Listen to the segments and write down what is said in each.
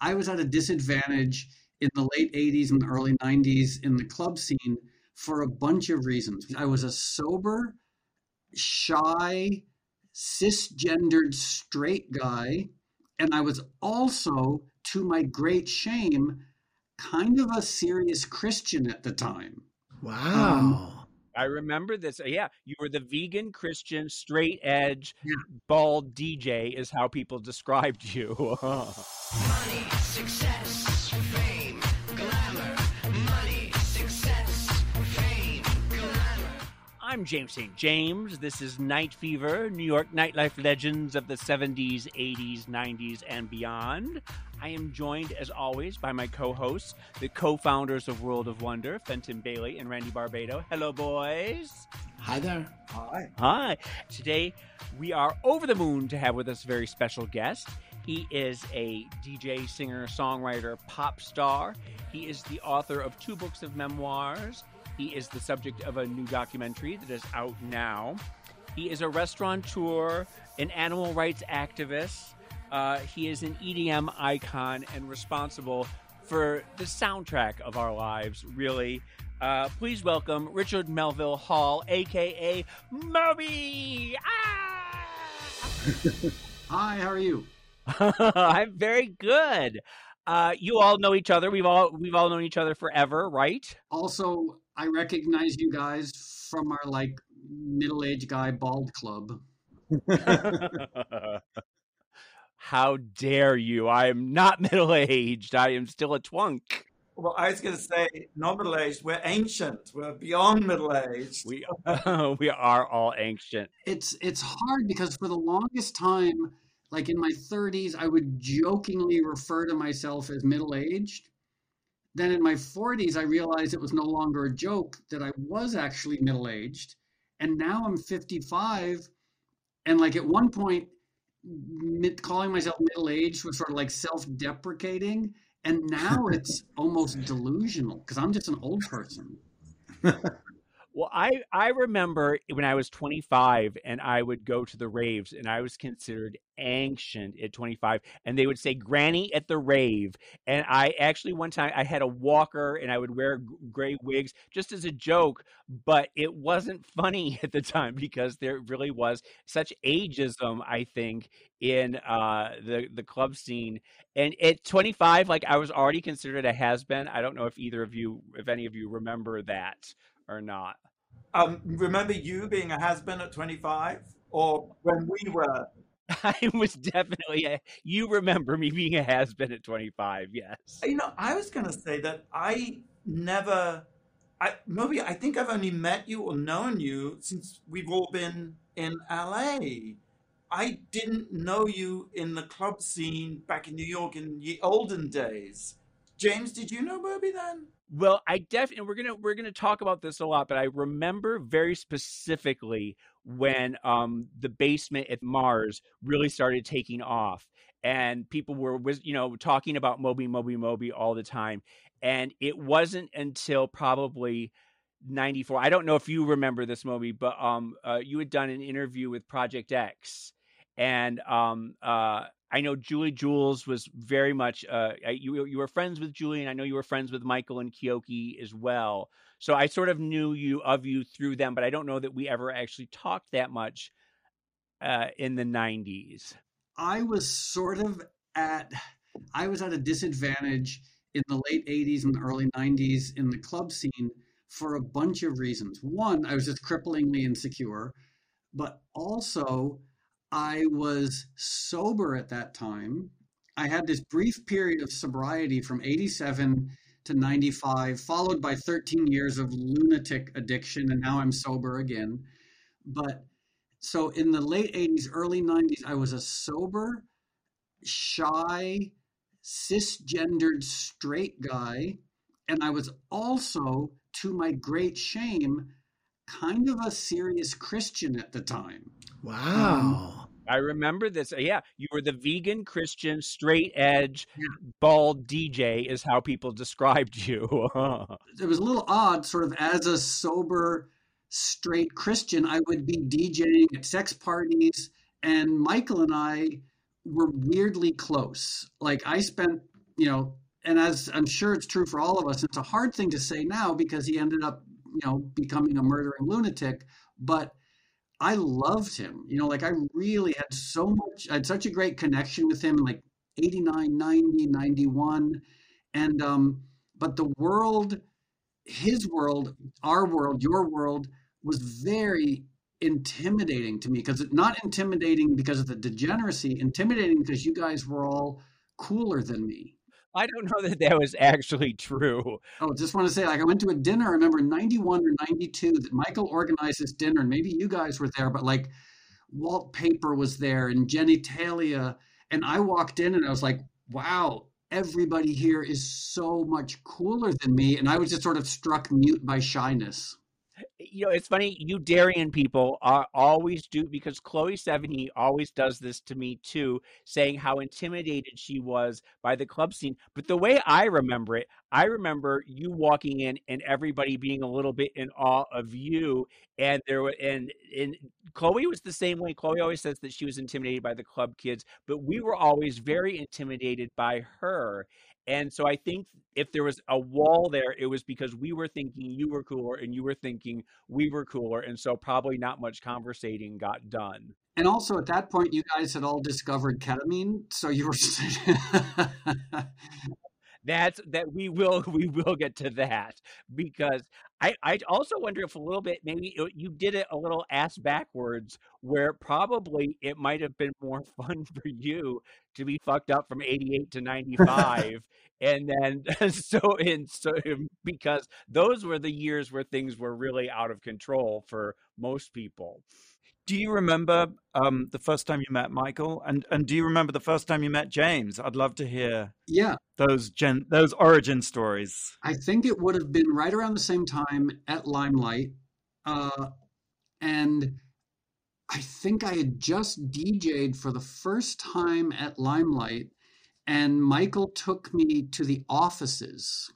I was at a disadvantage in the late 80s and early 90s in the club scene for a bunch of reasons. I was a sober, shy, cisgendered straight guy. And I was also, to my great shame, kind of a serious Christian at the time. Wow. Um, I remember this. Uh, yeah, you were the vegan Christian, straight edge, yeah. bald DJ, is how people described you. Money, success, I'm James St. James. This is Night Fever, New York nightlife legends of the 70s, 80s, 90s, and beyond. I am joined, as always, by my co hosts, the co founders of World of Wonder, Fenton Bailey and Randy Barbato. Hello, boys. Hi there. Hi. Hi. Today, we are over the moon to have with us a very special guest. He is a DJ, singer, songwriter, pop star. He is the author of two books of memoirs. He is the subject of a new documentary that is out now. He is a restaurateur, an animal rights activist, uh, he is an EDM icon and responsible for the soundtrack of our lives, really. Uh, please welcome Richard Melville Hall, aka Moby. Ah! Hi, how are you? I'm very good. Uh, you all know each other. We've all we've all known each other forever, right? Also, I recognize you guys from our like middle-aged guy bald club. How dare you? I am not middle aged. I am still a twunk. Well, I was going to say, not middle aged. We're ancient. We're beyond middle aged. We we are all ancient. It's it's hard because for the longest time, like in my 30s, I would jokingly refer to myself as middle aged. Then in my 40s, I realized it was no longer a joke that I was actually middle aged, and now I'm 55. And like at one point, calling myself middle aged was sort of like self deprecating. And now it's almost delusional because I'm just an old person. Well, I I remember when I was 25 and I would go to the raves and I was considered ancient at 25 and they would say granny at the rave. And I actually one time I had a walker and I would wear gray wigs just as a joke but it wasn't funny at the time because there really was such ageism I think in uh the the club scene. And at 25 like I was already considered a has been I don't know if either of you if any of you remember that or not um, remember you being a has been at 25 or when we were? I was definitely a, you remember me being a has been at 25, yes. You know, I was going to say that I never I maybe I think I've only met you or known you since we've all been in LA. I didn't know you in the club scene back in New York in the olden days. James, did you know Moby then? Well, I definitely we're gonna we're gonna talk about this a lot, but I remember very specifically when um, the basement at Mars really started taking off, and people were was you know talking about Moby Moby Moby all the time, and it wasn't until probably 94 i don't know if you remember this Moby, but um, uh, you had done an interview with project x and um, uh, I know Julie Jewels was very much uh, you you were friends with Julie, and I know you were friends with Michael and Keoki as well. So I sort of knew you of you through them, but I don't know that we ever actually talked that much uh, in the '90s. I was sort of at I was at a disadvantage in the late '80s and early '90s in the club scene for a bunch of reasons. One, I was just cripplingly insecure, but also I was sober at that time. I had this brief period of sobriety from 87 to 95, followed by 13 years of lunatic addiction, and now I'm sober again. But so in the late 80s, early 90s, I was a sober, shy, cisgendered straight guy. And I was also, to my great shame, kind of a serious Christian at the time. Wow. Um, I remember this. Uh, yeah, you were the vegan Christian straight edge bald DJ is how people described you. it was a little odd sort of as a sober straight Christian, I would be DJing at sex parties and Michael and I were weirdly close. Like I spent you know, and as I'm sure it's true for all of us, it's a hard thing to say now because he ended up, you know, becoming a murdering lunatic. But I loved him. You know, like I really had so much, I had such a great connection with him, like 89, 90, 91. And, um, but the world, his world, our world, your world was very intimidating to me because not intimidating because of the degeneracy, intimidating because you guys were all cooler than me. I don't know that that was actually true. Oh, just want to say, like, I went to a dinner, I remember 91 or 92 that Michael organized this dinner, and maybe you guys were there, but like Walt Paper was there and genitalia. And I walked in and I was like, wow, everybody here is so much cooler than me. And I was just sort of struck mute by shyness you know, it's funny. You Darien people are always do because Chloe Sevigny always does this to me too, saying how intimidated she was by the club scene. But the way I remember it, I remember you walking in and everybody being a little bit in awe of you. And there were and and Chloe was the same way. Chloe always says that she was intimidated by the club kids, but we were always very intimidated by her. And so I think if there was a wall there, it was because we were thinking you were cooler and you were thinking we were cooler. And so probably not much conversating got done. And also at that point, you guys had all discovered ketamine. So you were. that's that we will we will get to that because I I also wonder if a little bit maybe you did it a little ass backwards where probably it might have been more fun for you to be fucked up from 88 to 95 and then so in so because those were the years where things were really out of control for most people do you remember um, the first time you met Michael, and and do you remember the first time you met James? I'd love to hear. Yeah, those gen those origin stories. I think it would have been right around the same time at Limelight, uh, and I think I had just DJ'd for the first time at Limelight, and Michael took me to the offices.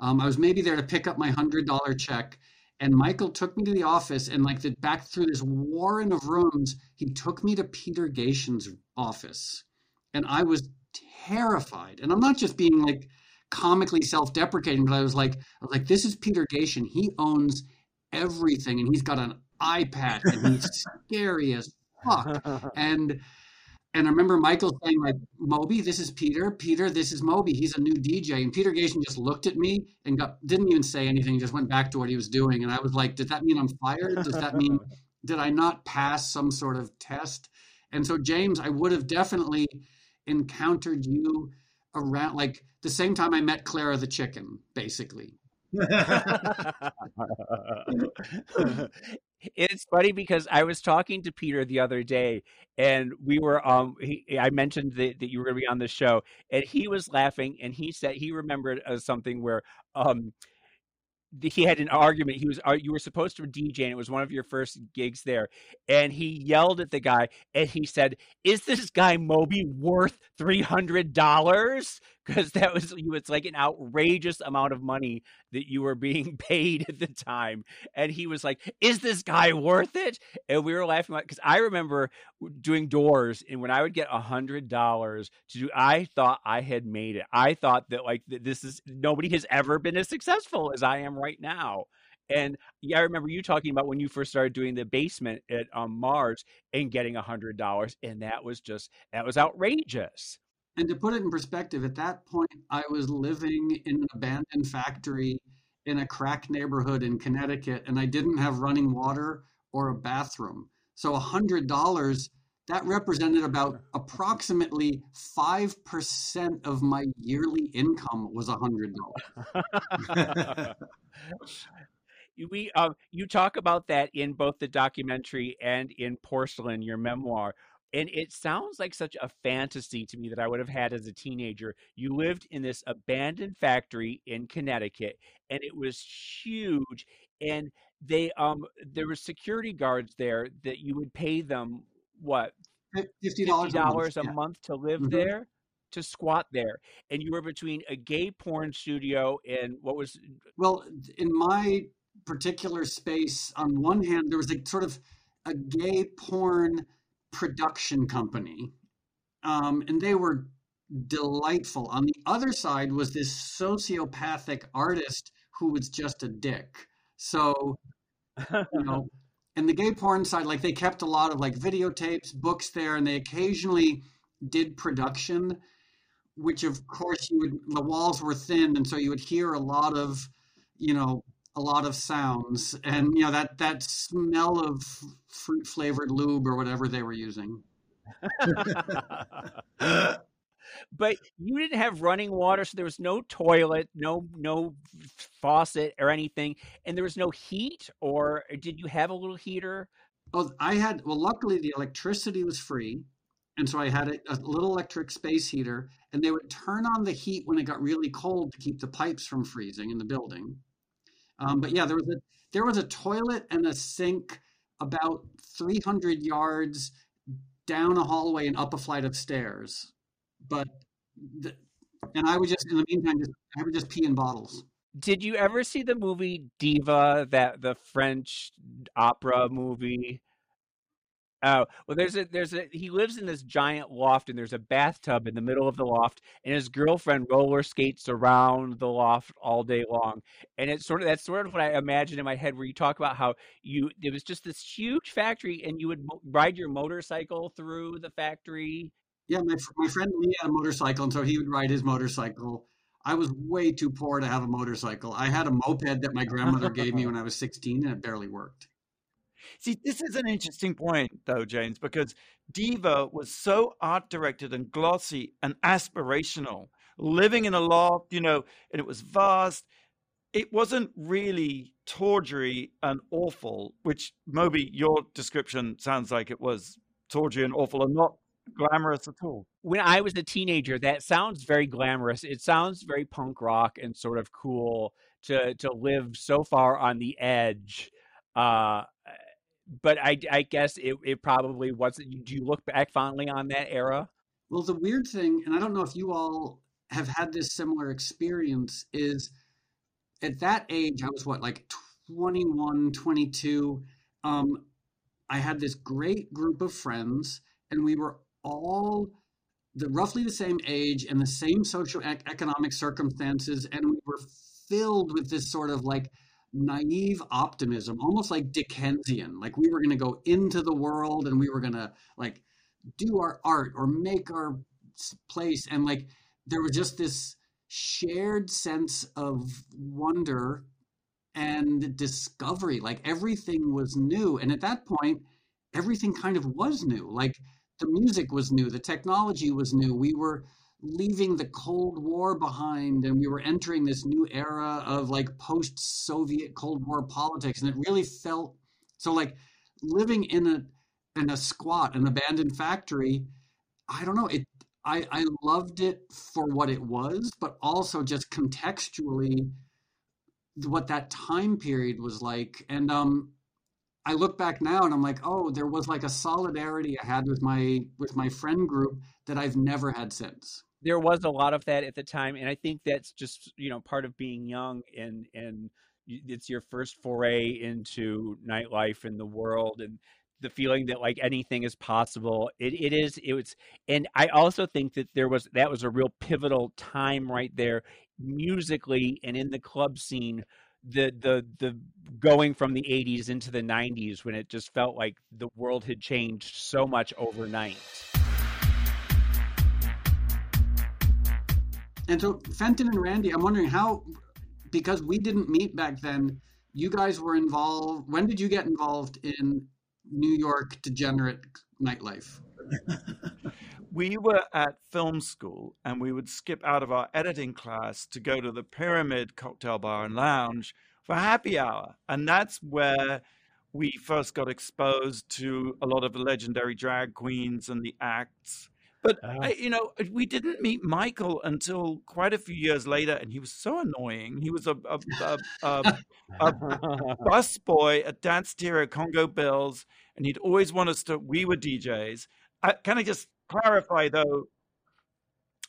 Um, I was maybe there to pick up my hundred dollar check and Michael took me to the office and like the back through this warren of rooms, he took me to Peter Gatien's office. And I was terrified. And I'm not just being like comically self-deprecating, but I was like, I was like, this is Peter Gatien. He owns everything and he's got an iPad and he's scary as fuck. And and I remember Michael saying, like, Moby, this is Peter. Peter, this is Moby. He's a new DJ. And Peter Gatien just looked at me and got didn't even say anything, just went back to what he was doing. And I was like, Did that mean I'm fired? Does that mean did I not pass some sort of test? And so, James, I would have definitely encountered you around like the same time I met Clara the chicken, basically. it's funny because I was talking to Peter the other day, and we were um he, I mentioned that, that you were going to be on the show, and he was laughing, and he said he remembered uh, something where um he had an argument. He was uh, you were supposed to DJ, and it was one of your first gigs there. And he yelled at the guy, and he said, "Is this guy Moby worth three hundred dollars?" Because that was you—it's like an outrageous amount of money that you were being paid at the time. And he was like, "Is this guy worth it?" And we were laughing because I remember doing doors, and when I would get a hundred dollars to do, I thought I had made it. I thought that like this is nobody has ever been as successful as I am right now. And yeah, I remember you talking about when you first started doing the basement at um, Mars and getting a hundred dollars, and that was just that was outrageous. And to put it in perspective, at that point, I was living in an abandoned factory in a crack neighborhood in Connecticut, and I didn't have running water or a bathroom. So a hundred dollars that represented about approximately 5% of my yearly income was a hundred dollars. We uh, you talk about that in both the documentary and in porcelain your memoir and it sounds like such a fantasy to me that I would have had as a teenager. You lived in this abandoned factory in Connecticut, and it was huge. And they um there were security guards there that you would pay them what fifty dollars a, yeah. month to live mm-hmm. there to squat there and you were between a gay porn studio and what was well in my particular space on one hand there was a sort of a gay porn production company um, and they were delightful. On the other side was this sociopathic artist who was just a dick. So, you know, and the gay porn side, like they kept a lot of like videotapes, books there, and they occasionally did production, which of course you would the walls were thin, and so you would hear a lot of, you know, a lot of sounds, and you know that that smell of fruit flavored lube or whatever they were using. but you didn't have running water, so there was no toilet, no no faucet or anything, and there was no heat. Or did you have a little heater? Oh, I had. Well, luckily the electricity was free, and so I had a, a little electric space heater, and they would turn on the heat when it got really cold to keep the pipes from freezing in the building. Um, but yeah, there was a there was a toilet and a sink about 300 yards down a hallway and up a flight of stairs but the, and I would just in the meantime just I would just pee in bottles. Did you ever see the movie Diva, that the French opera movie? Oh, well, there's a there's a he lives in this giant loft and there's a bathtub in the middle of the loft and his girlfriend roller skates around the loft all day long. And it's sort of that's sort of what I imagine in my head where you talk about how you it was just this huge factory and you would ride your motorcycle through the factory yeah, my, my friend Lee had a motorcycle, and so he would ride his motorcycle. I was way too poor to have a motorcycle. I had a moped that my grandmother gave me when I was 16, and it barely worked. See, this is an interesting point, though, James, because Diva was so art directed and glossy and aspirational, living in a loft, you know, and it was vast. It wasn't really tawdry and awful, which Moby, your description sounds like it was tawdry and awful and not glamorous at all. When I was a teenager, that sounds very glamorous. It sounds very punk rock and sort of cool to to live so far on the edge. Uh, but I, I guess it, it probably wasn't. Do you look back fondly on that era? Well, the weird thing, and I don't know if you all have had this similar experience, is at that age, I was what, like 21, 22. Um, I had this great group of friends, and we were all the roughly the same age and the same social economic circumstances and we were filled with this sort of like naive optimism almost like dickensian like we were going to go into the world and we were going to like do our art or make our place. And like there was just this shared sense of wonder and discovery. Like everything was new. And at that point everything kind of was new. Like the music was new, the technology was new. We were leaving the Cold War behind and we were entering this new era of like post Soviet Cold War politics. And it really felt so like living in a in a squat, an abandoned factory. I don't know. It I, I loved it for what it was, but also just contextually what that time period was like. And um I look back now and I'm like, oh, there was like a solidarity I had with my with my friend group that I've never had since. There was a lot of that at the time, and I think that's just you know part of being young and and it's your first foray into nightlife and the world and the feeling that like anything is possible. It it is it was, and I also think that there was that was a real pivotal time right there musically and in the club scene the the the going from the 80s into the 90s when it just felt like the world had changed so much overnight. And so Fenton and Randy, I'm wondering how because we didn't meet back then, you guys were involved. When did you get involved in New York degenerate nightlife? we were at film school and we would skip out of our editing class to go to the Pyramid Cocktail Bar and Lounge for happy hour. And that's where we first got exposed to a lot of the legendary drag queens and the acts. But, uh, you know, we didn't meet Michael until quite a few years later, and he was so annoying. He was a, a, a, a, a bus boy at Danceteria Congo Bills, and he'd always want us to, we were DJs. I, can I just clarify though,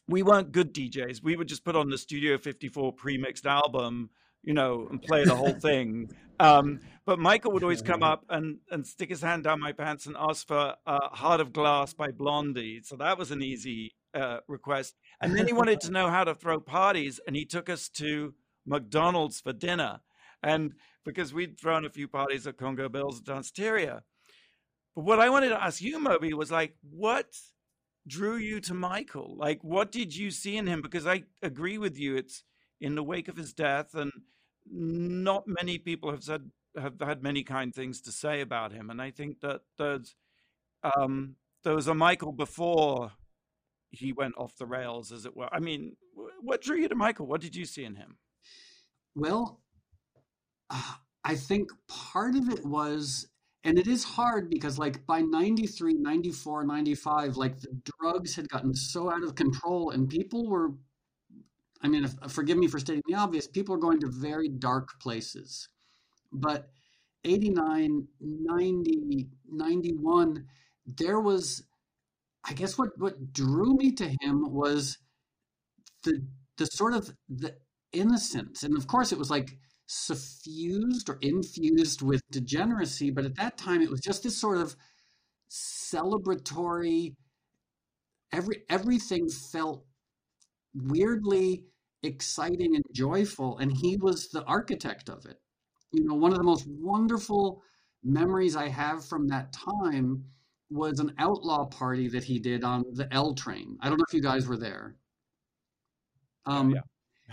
we weren't good DJs. We would just put on the Studio 54 pre-mixed album, you know, and play the whole thing. Um, but Michael would always come up and, and stick his hand down my pants and ask for uh, Heart of Glass by Blondie. So that was an easy uh, request. And then he wanted to know how to throw parties, and he took us to McDonald's for dinner. And because we'd thrown a few parties at Congo Bill's Danceteria. But what I wanted to ask you, Moby, was like, what drew you to Michael? Like, what did you see in him? Because I agree with you. It's in the wake of his death, and not many people have said have had many kind things to say about him. And I think that there's um, there was a Michael before he went off the rails, as it were. I mean, what drew you to Michael? What did you see in him? Well, uh, I think part of it was and it is hard because like by 93 94 95 like the drugs had gotten so out of control and people were i mean if, uh, forgive me for stating the obvious people are going to very dark places. But 89 90 91 there was i guess what what drew me to him was the the sort of the innocence. And of course it was like suffused or infused with degeneracy, but at that time it was just this sort of celebratory every everything felt weirdly exciting and joyful and he was the architect of it. You know, one of the most wonderful memories I have from that time was an outlaw party that he did on the L train. I don't know if you guys were there. Um, yeah.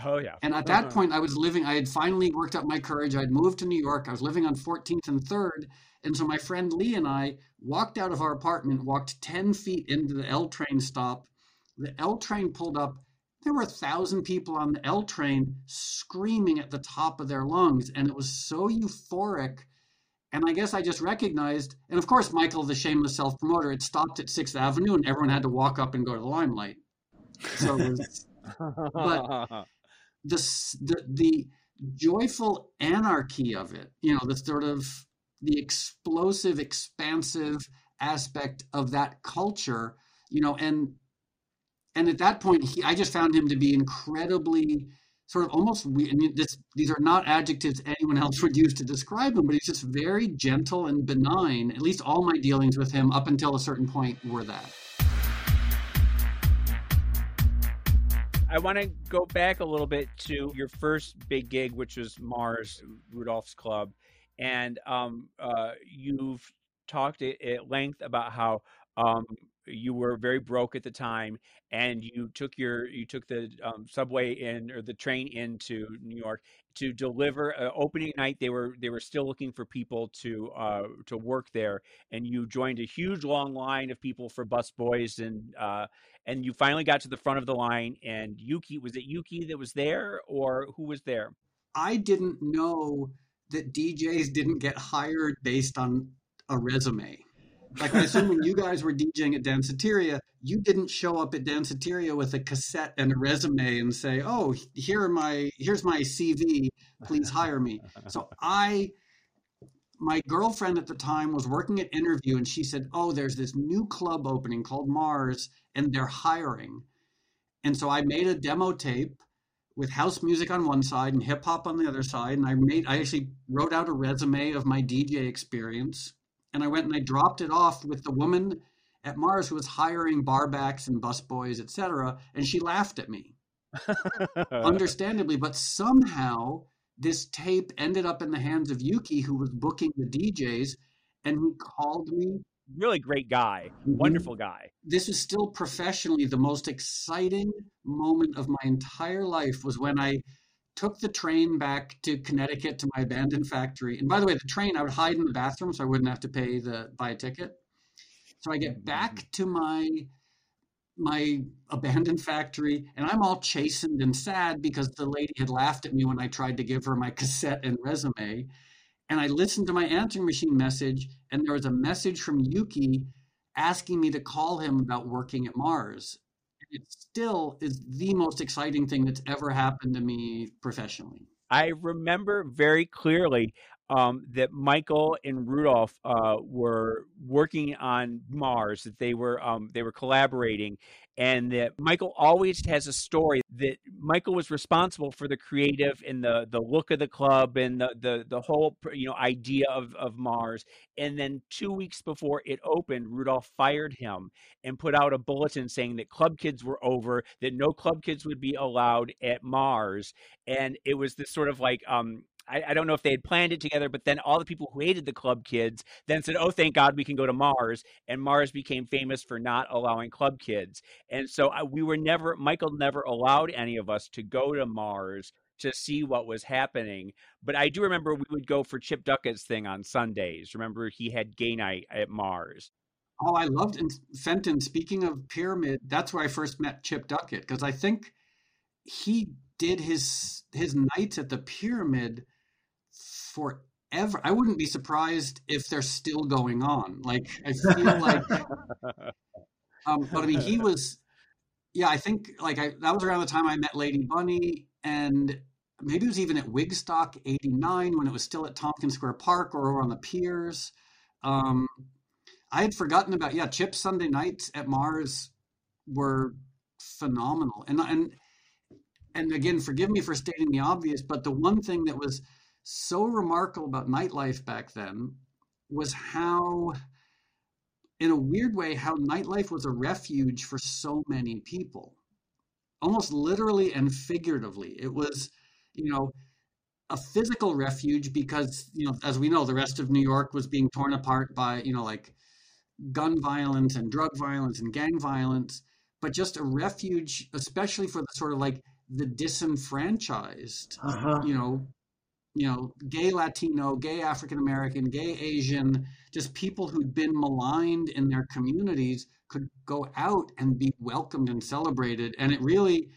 Oh yeah. And at that point, I was living. I had finally worked up my courage. I'd moved to New York. I was living on 14th and Third, and so my friend Lee and I walked out of our apartment, walked 10 feet into the L train stop. The L train pulled up. There were a thousand people on the L train screaming at the top of their lungs, and it was so euphoric. And I guess I just recognized, and of course, Michael, the shameless self promoter, it stopped at Sixth Avenue, and everyone had to walk up and go to the limelight. So it was, but the, the the joyful anarchy of it you know the sort of the explosive expansive aspect of that culture you know and and at that point he i just found him to be incredibly sort of almost I mean, this, these are not adjectives anyone else would use to describe him but he's just very gentle and benign. At least all my dealings with him up until a certain point were that. I want to go back a little bit to your first big gig, which was Mars Rudolf's Club, and um, uh, you've talked at length about how um, you were very broke at the time, and you took your you took the um, subway in or the train into New York to deliver uh, opening night. They were they were still looking for people to uh, to work there, and you joined a huge long line of people for bus boys, and uh, and you finally got to the front of the line. And Yuki was it Yuki that was there, or who was there? I didn't know that DJs didn't get hired based on a resume. Like I assume when you guys were DJing at Danceteria, you didn't show up at Danceteria with a cassette and a resume and say, "Oh, here are my here's my CV. Please hire me." So I my girlfriend at the time was working at interview and she said, "Oh, there's this new club opening called Mars and they're hiring." And so I made a demo tape with house music on one side and hip hop on the other side and I made I actually wrote out a resume of my DJ experience and I went and I dropped it off with the woman at Mars who was hiring barbacks and busboys, etc. And she laughed at me, understandably. But somehow this tape ended up in the hands of Yuki, who was booking the DJs, and he called me. Really great guy, mm-hmm. wonderful guy. This is still professionally the most exciting moment of my entire life was when I took the train back to Connecticut to my abandoned factory. And by the way, the train I would hide in the bathroom so I wouldn't have to pay the buy a ticket. So I get back mm-hmm. to my my abandoned factory and I'm all chastened and sad because the lady had laughed at me when I tried to give her my cassette and resume. And I listened to my answering machine message and there was a message from Yuki asking me to call him about working at Mars it still is the most exciting thing that's ever happened to me professionally. I remember very clearly um, that Michael and Rudolf uh, were working on Mars. That they were um, they were collaborating, and that Michael always has a story that Michael was responsible for the creative and the the look of the club and the the the whole you know idea of of Mars. And then two weeks before it opened, Rudolf fired him and put out a bulletin saying that club kids were over, that no club kids would be allowed at Mars, and it was this sort of like um I, I, don't know if they had planned it together, but then all the people who hated the club kids then said, "Oh, thank God we can go to Mars," and Mars became famous for not allowing club kids. And so I, we were never, Michael never allowed any of us to go to Mars to see what was happening. But I do remember we would go for Chip Duckett's thing on Sundays. Remember he had gay night at Mars. Oh, I loved and Fenton. Speaking of pyramid, that's where I first met Chip Duckett because I think he did his his nights at the pyramid forever. I wouldn't be surprised if they're still going on. Like I feel like, um, but I mean, he was, yeah. I think like I that was around the time I met Lady Bunny, and maybe it was even at Wigstock '89 when it was still at Tompkins Square Park or on the piers. Um, I had forgotten about yeah. Chip Sunday nights at Mars were phenomenal, and and and again, forgive me for stating the obvious, but the one thing that was so remarkable about nightlife back then was how in a weird way how nightlife was a refuge for so many people almost literally and figuratively it was you know a physical refuge because you know as we know the rest of new york was being torn apart by you know like gun violence and drug violence and gang violence but just a refuge especially for the sort of like the disenfranchised uh-huh. you know you know, gay Latino, gay African American, gay Asian, just people who'd been maligned in their communities could go out and be welcomed and celebrated. And it really,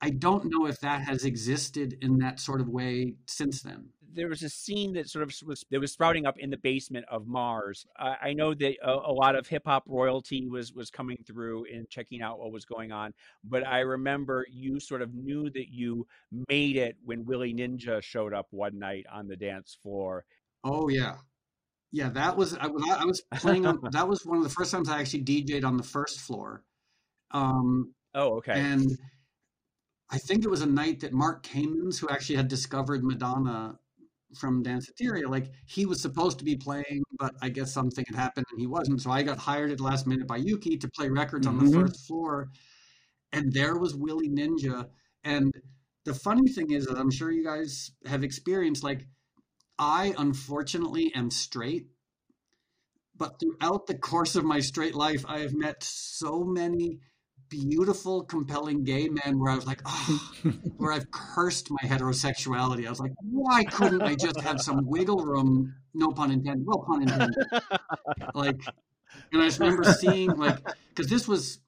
I don't know if that has existed in that sort of way since then there was a scene that sort of was that was sprouting up in the basement of Mars. Uh, I know that a, a lot of hip hop royalty was was coming through and checking out what was going on. But I remember you sort of knew that you made it when Willie Ninja showed up one night on the dance floor. Oh yeah, yeah. That was I, I was playing on. that was one of the first times I actually DJed on the first floor. Um, oh okay. And I think it was a night that Mark Kamins, who actually had discovered Madonna, from Danceteria, like he was supposed to be playing, but I guess something had happened and he wasn't. So I got hired at last minute by Yuki to play records mm-hmm. on the mm-hmm. first floor, and there was Willie Ninja. And the funny thing is, that I'm sure you guys have experienced, like I unfortunately am straight, but throughout the course of my straight life, I have met so many beautiful, compelling gay men where I was like, oh, where I've cursed my heterosexuality. I was like, why couldn't I just have some wiggle room? No pun intended. Well, pun intended. like, and I just remember seeing like, because this was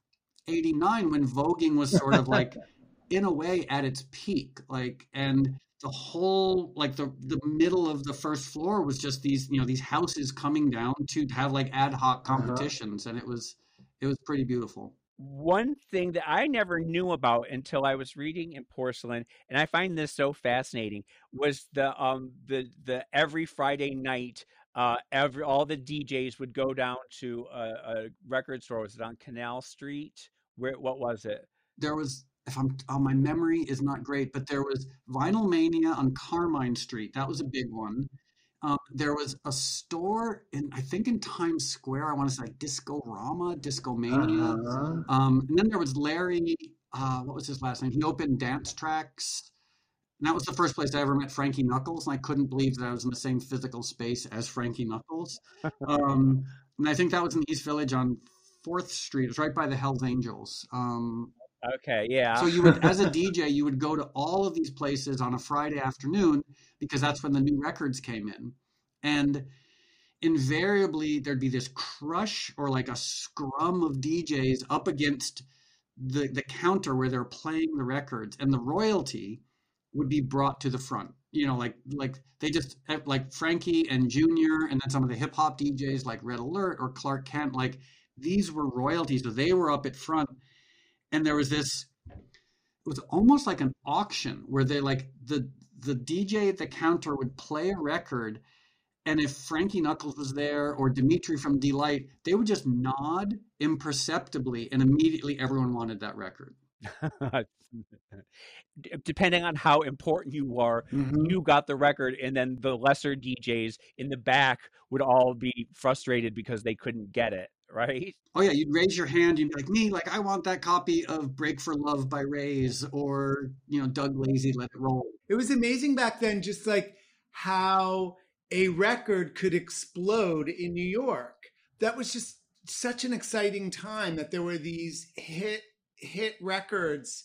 '89 when voguing was sort of like, in a way, at its peak. Like, and the whole like the the middle of the first floor was just these you know these houses coming down to have like ad hoc uh-huh. competitions, uh-huh. and it was it was pretty beautiful one thing that I never knew about until I was reading in Porcelain, and I find this so fascinating, was the um the the every Friday night, uh, every all the DJs would go down to a, a record store. Was it on Canal Street? Where what was it? There was if I'm oh, my memory is not great, but there was Vinyl Mania on Carmine Street. That was a big one. Um, there was a store in, I think, in Times Square. I want to say Disco Rama, Disco Mania. Uh-huh. Um, and then there was Larry. Uh, what was his last name? He opened Dance Tracks. And that was the first place I ever met Frankie Knuckles, and I couldn't believe that I was in the same physical space as Frankie Knuckles. Um, and I think that was in East Village on Fourth Street. It was right by the Hell's Angels. Um, Okay, yeah. So you would, as a DJ, you would go to all of these places on a Friday afternoon because that's when the new records came in, and invariably there'd be this crush or like a scrum of DJs up against the the counter where they're playing the records, and the royalty would be brought to the front. You know, like like they just eh, like Frankie and Junior, and then some of the hip hop DJs like Red Alert or Clark Kent, like these were royalties, so they were up at front and there was this it was almost like an auction where they like the the DJ at the counter would play a record And if Frankie Knuckles was there or Dimitri from Deee-Lite, they would just nod imperceptibly, and immediately everyone wanted that record. Depending on how important you were, Mhm. you got the record, and then the lesser DJs in the back would all be frustrated because they couldn't get it, right? Oh yeah, you'd raise your hand. You'd be like me, like I want that copy of "Break for Love" by Raze, or you know, Doug Lazy, "Let It Roll." It was amazing back then, just like how a record could explode in New York. That was just such an exciting time that there were these hit hit records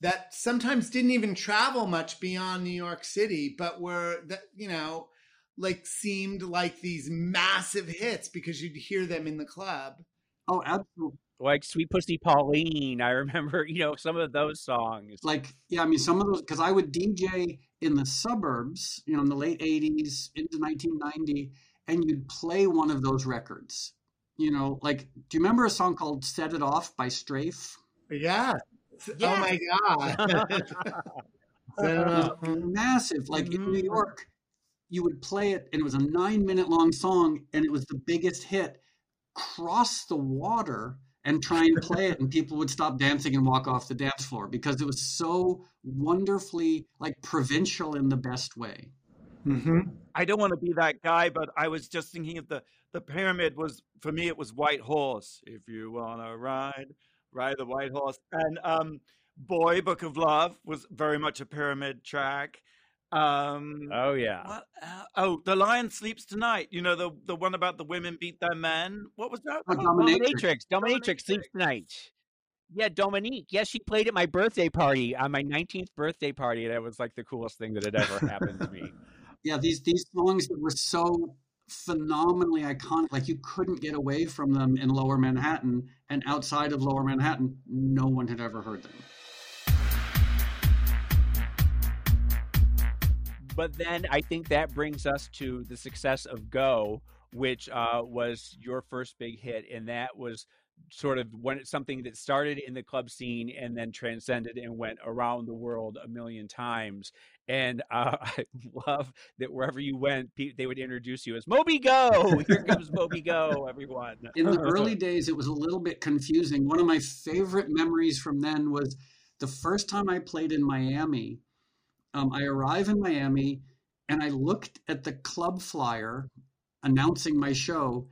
that sometimes didn't even travel much beyond New York City, but were that you know like seemed like these massive hits because you'd hear them in the club. Oh, absolutely. Like "Sweet Pussy Pauline," I remember, you know, some of those songs. Like yeah, I mean, some of those because I would DJ in the suburbs, you know, in the late '80s into 1990, and you'd play one of those records. You know, like do you remember a song called "Set It Off" by Strafe? Yeah. Yeah. Oh my god. It massive. Like in New mm-hmm. York, you would play it, and it was a nine minute long song, and it was the biggest hit. Cross the water and try and play it, and people would stop dancing and walk off the dance floor because it was so wonderfully like provincial in the best way. hmm I don't want to be that guy, but I was just thinking of the the pyramid was for me it was White Horse. If you wanna ride, ride the White Horse. And um Boy Book of Love was very much a pyramid track. Um Oh yeah. what, uh, oh, The Lion Sleeps Tonight. You know the the one about the women beat their men. What was that? Oh, one? Dominatrix. Dominatrix. Dominatrix sleeps tonight. Yeah, Dominique. Yes, she played at my birthday party on my 19th birthday party. That was like the coolest thing that had ever happened to me. Yeah, these these songs that were so phenomenally iconic, like you couldn't get away from them in Lower Manhattan, and outside of Lower Manhattan, no one had ever heard them. But then I think that brings us to the success of Go, which uh, was your first big hit, and that was sort of one something that started in the club scene and then transcended and went around the world a million times. And uh, I love that wherever you went, they would introduce you as Moby Go. Here comes Moby Go, everyone. In the early days, it was a little bit confusing. One of my favorite memories from then was the first time I played in Miami. Um, I arrive in Miami and I looked at the club flyer announcing my show,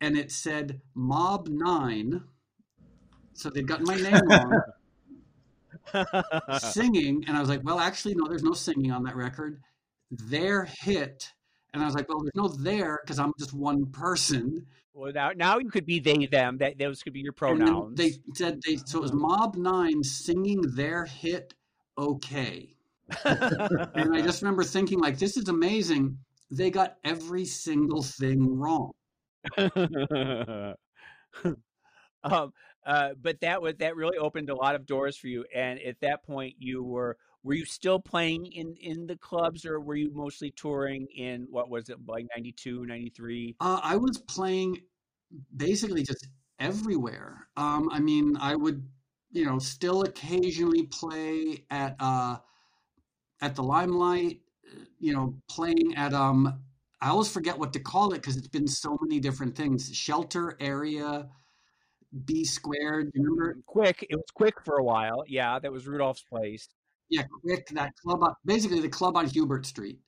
and it said Mob Nine. So they'd gotten my name wrong. singing, and I was like, well, actually, no, there's no singing on that record. Their hit, and I was like, well, there's no there because I'm just one person. well, now now you could be they them. That those could be your pronouns. they said they so it was Mob Nine singing their hit, okay. And I just remember thinking, like, this is amazing. They got every single thing wrong. um, uh, but that was that really opened a lot of doors for you. And at that point, you were were you still playing in in the clubs, or were you mostly touring in what was it like 92, 93? Uh, I was playing basically just everywhere. Um, I mean, I would, you know, still occasionally play at uh, at the Limelight. You know, playing at um, I always forget what to call it because it's been so many different things. Shelter area, B squared. Remember? Quick, it was quick for a while. Yeah, that was Rudolf's place. Yeah, quick. That club, on, basically the club on Hubert Street,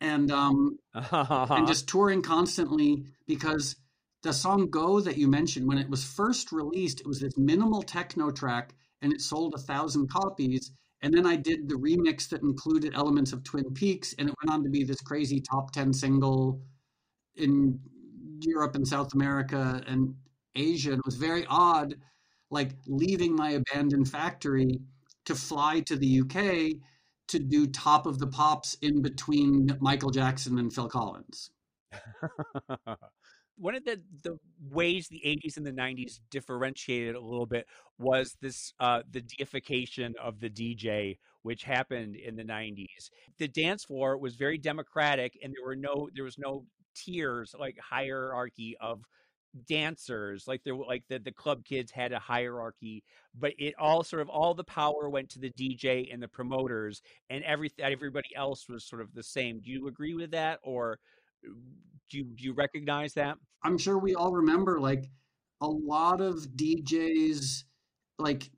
and um, and just touring constantly because the song Go that you mentioned, when it was first released, it was this minimal techno track and it sold a thousand copies. And then I did the remix that included elements of Twin Peaks, and it went on to be this crazy top 10 single in Europe and South America and Asia. And it was very odd, like leaving my abandoned factory to fly to the UK to do top of the pops in between Michael Jackson and Phil Collins. One of the, the ways the 80s and the 90s differentiated a little bit was this uh, the deification of the DJ, which happened in the 90s. The dance floor was very democratic, and there were no there was no tiers like hierarchy of dancers like there like the, the club kids had a hierarchy but it all sort of all the power went to the dj and the promoters and every everybody else was sort of the same do you agree with that or do you, do you recognize that? I'm sure we all remember like a lot of DJs, like,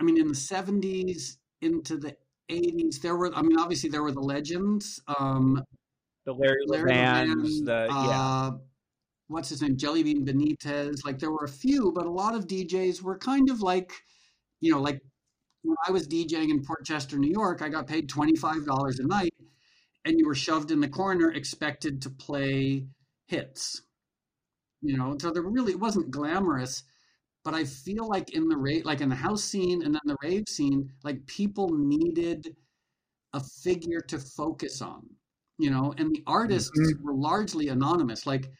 I mean, in the 70s into the 80s, there were, I mean, obviously there were the legends. Um, the Larry, Larry Levans, the, yeah. Uh, what's his name? Jellybean Benitez. Like, there were a few, but a lot of DJs were kind of like, you know, like when I was DJing in Port Chester, New York, I got paid $25 a night and you were shoved in the corner expected to play hits. You know so there really it wasn't glamorous but i feel like in the rave like in the house scene and then the rave scene like people needed a figure to focus on you know and the artists mm-hmm. were largely anonymous. Like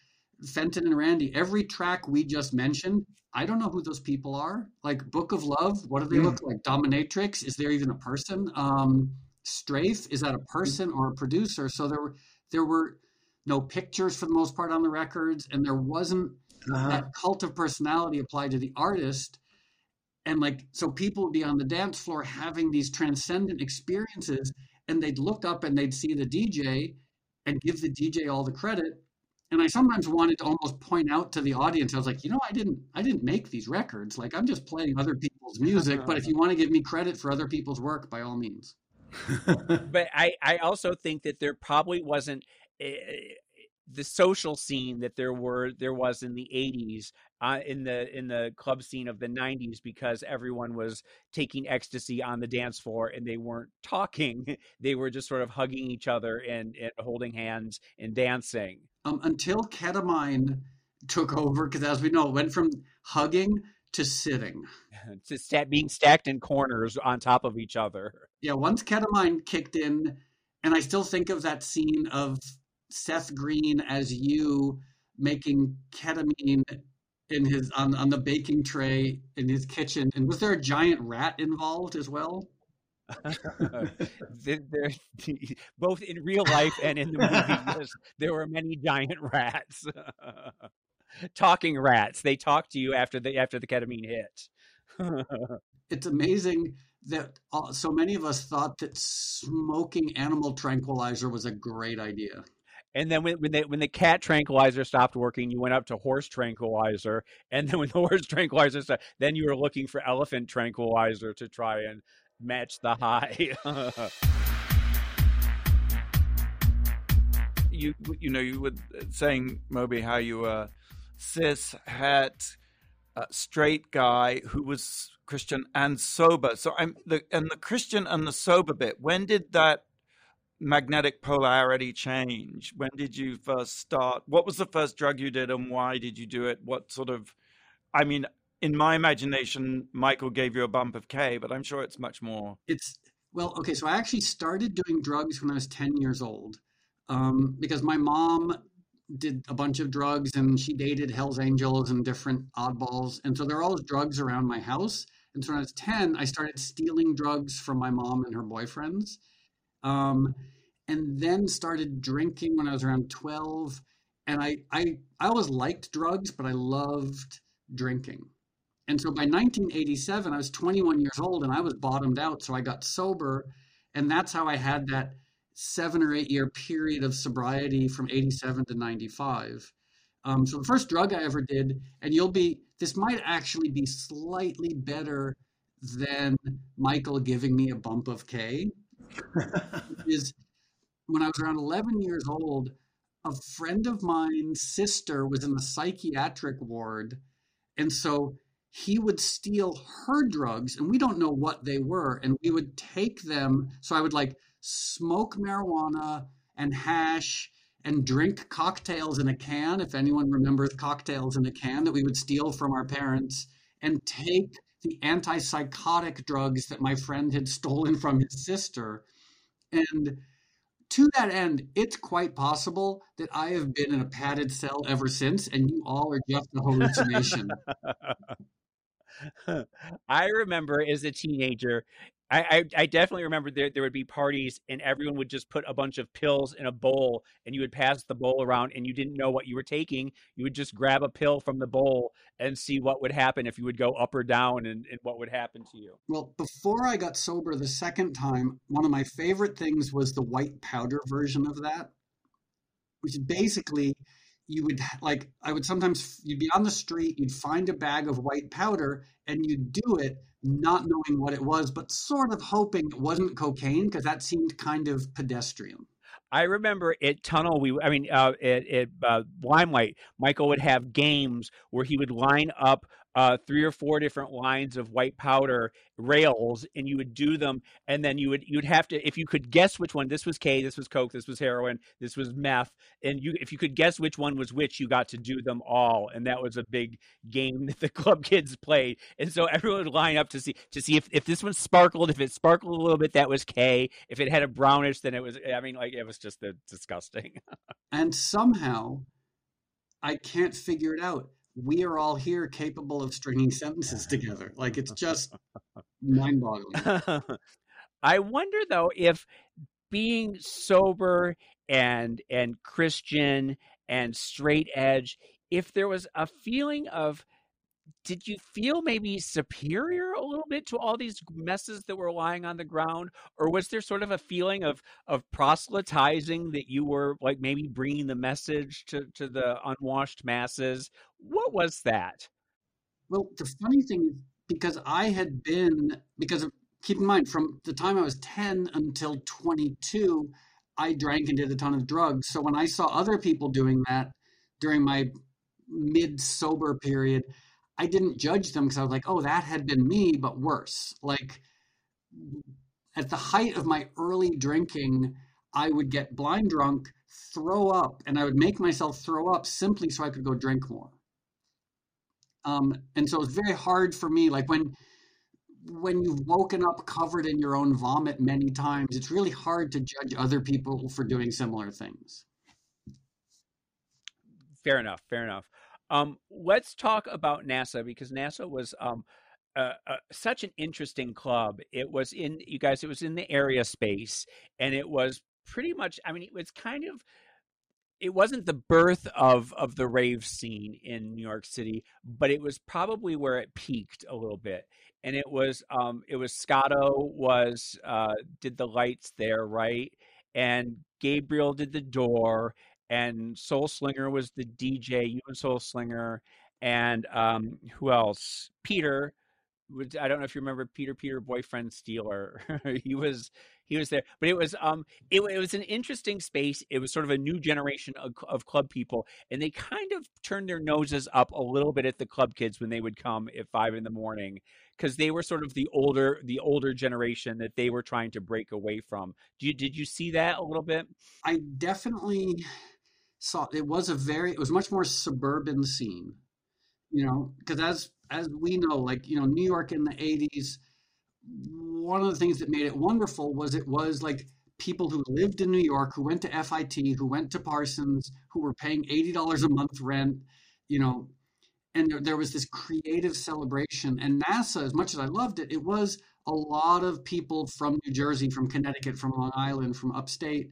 fenton and randy every track we just mentioned i don't know who those people are. Like book of love what do they mm-hmm. look like? Dominatrix? Is there even a person? Um strafe is that a person or a producer? So there were there were no pictures for the most part on the records and there wasn't uh-huh. that cult of personality applied to the artist. And like so people would be on the dance floor having these transcendent experiences and they'd look up and they'd see the dj and give the dj all the credit. And i sometimes wanted to almost point out to the audience i was like you know i didn't i didn't make these records. Like i'm just playing other people's music but if you want to give me credit for other people's work by all means but I, I also think that there probably wasn't Eh, the social scene that there were there was in the 80s uh, in the in the club scene of the 90s because everyone was taking ecstasy on the dance floor and they weren't talking. They were just sort of hugging each other and, and holding hands and dancing. Um, until ketamine took over because as we know it went from hugging to sitting to st- being stacked in corners on top of each other yeah once ketamine kicked in and i still think of that scene of Seth Green as you making ketamine in his on, on the baking tray in his kitchen. And was there a giant rat involved as well? there, both in real life and in the movie, there were many giant rats, talking rats. They talk to you after the after the ketamine hit. it's amazing that uh, so many of us thought that smoking animal tranquilizer was a great idea. And then when, when, they, when the cat tranquilizer stopped working, you went up to horse tranquilizer. And then when the horse tranquilizer stopped, then you were looking for elephant tranquilizer to try and match the high. you you know you were saying Moby how you were cis het uh, straight guy who was Christian and sober. So I'm the and the Christian and the sober bit. When did that magnetic polarity change? When did you first start? What was the first drug you did and why did you do it? What sort of, I mean, in my imagination, Michael gave you a bump of K, but I'm sure it's much more. It's, well, okay, so I actually started doing drugs when I was 10 years old um, because my mom did a bunch of drugs and she dated Hells Angels and different oddballs. And so there are always drugs around my house. And so when I was 10, I started stealing drugs from my mom and her boyfriends. Um, and then started drinking when I was around 12. And I, I, I always liked drugs, but I loved drinking. And so by 1987, I was 21 years old and I was bottomed out. So I got sober. And that's how I had that seven or eight year period of sobriety from 87 to 95. Um, so the first drug I ever did, and you'll be, this might actually be slightly better than Michael giving me a bump of K is when I was around 11 years old, a friend of mine's sister was in the psychiatric ward. And so he would steal her drugs, and we don't know what they were. And we would take them. So I would like smoke marijuana and hash and drink cocktails in a can, if anyone remembers cocktails in a can that we would steal from our parents, and take the antipsychotic drugs that my friend had stolen from his sister. And to that end, it's quite possible that I have been in a padded cell ever since, and you all are just a hallucination. I remember as a teenager I, I, I definitely remember there there would be parties and everyone would just put a bunch of pills in a bowl and you would pass the bowl around and you didn't know what you were taking. You would just grab a pill from the bowl and see what would happen if you would go up or down and, and what would happen to you. Well, before I got sober the second time, one of my favorite things was the white powder version of that. which basically you would like I would sometimes you'd be on the street, you'd find a bag of white powder, and you'd do it not knowing what it was, but sort of hoping it wasn't cocaine because that seemed kind of pedestrian. I remember at Tunnel, we, I mean, uh, at, at uh, Limelight, Michael would have games where he would line up uh, three or four different lines of white powder rails, and you would do them, and then you would you'd have to if you could guess which one this was K, this was coke, this was heroin, this was meth, and you if you could guess which one was which, you got to do them all, and that was a big game that the club kids played, and so everyone would line up to see to see if if this one sparkled, if it sparkled a little bit, that was K, if it had a brownish, then it was. I mean, like it was just the, disgusting. and somehow, I can't figure it out we are all here capable of stringing sentences together. Like it's just mind boggling. I wonder though if being sober and and Christian and straight edge, if there was a feeling of did you feel maybe superior a little bit to all these messes that were lying on the ground? Or was there sort of a feeling of of proselytizing that you were like maybe bringing the message to to the unwashed masses? What was that? Well the funny thing is because i had been because of, keep in mind from the time i was 10 until 22 i drank and did a ton of drugs. So when i saw other people doing that during my mid sober period I didn't judge them because I was like, oh, that had been me, but worse. Like at the height of my early drinking, I would get blind drunk, throw up, and I would make myself throw up simply so I could go drink more. Um, and so it's very hard for me, like when when you've woken up covered in your own vomit many times, it's really hard to judge other people for doing similar things. Fair enough. Fair enough. Um, let's talk about NASA because NASA was um, uh, uh, such an interesting club. It was in you guys. It was in the area space, and it was pretty much. I mean, it was kind of. It wasn't the birth of of the rave scene in New York City, but it was probably where it peaked a little bit. And it was um, it was Scotto was uh, did the lights there right, and Gabriel did the door, and Soul Slinger was the DJ. You and Soul Slinger, and um, who else? Peter. I don't know if you remember Peter. Peter, boyfriend Steeler. he was he was there, but it was um it, it was an interesting space. It was sort of a new generation of, of club people, and they kind of turned their noses up a little bit at the club kids when they would come at five in the morning because they were sort of the older the older generation that they were trying to break away from. You, did you see that a little bit? I definitely saw it was a very it was much more suburban scene you know because as as we know like you know new york in the 80s one of the things that made it wonderful was it was like people who lived in new york who went to fit who went to parsons who were paying $80 a month rent you know and there, there was this creative celebration. And nasa as much as i loved it it was a lot of people from new jersey from connecticut from long island from upstate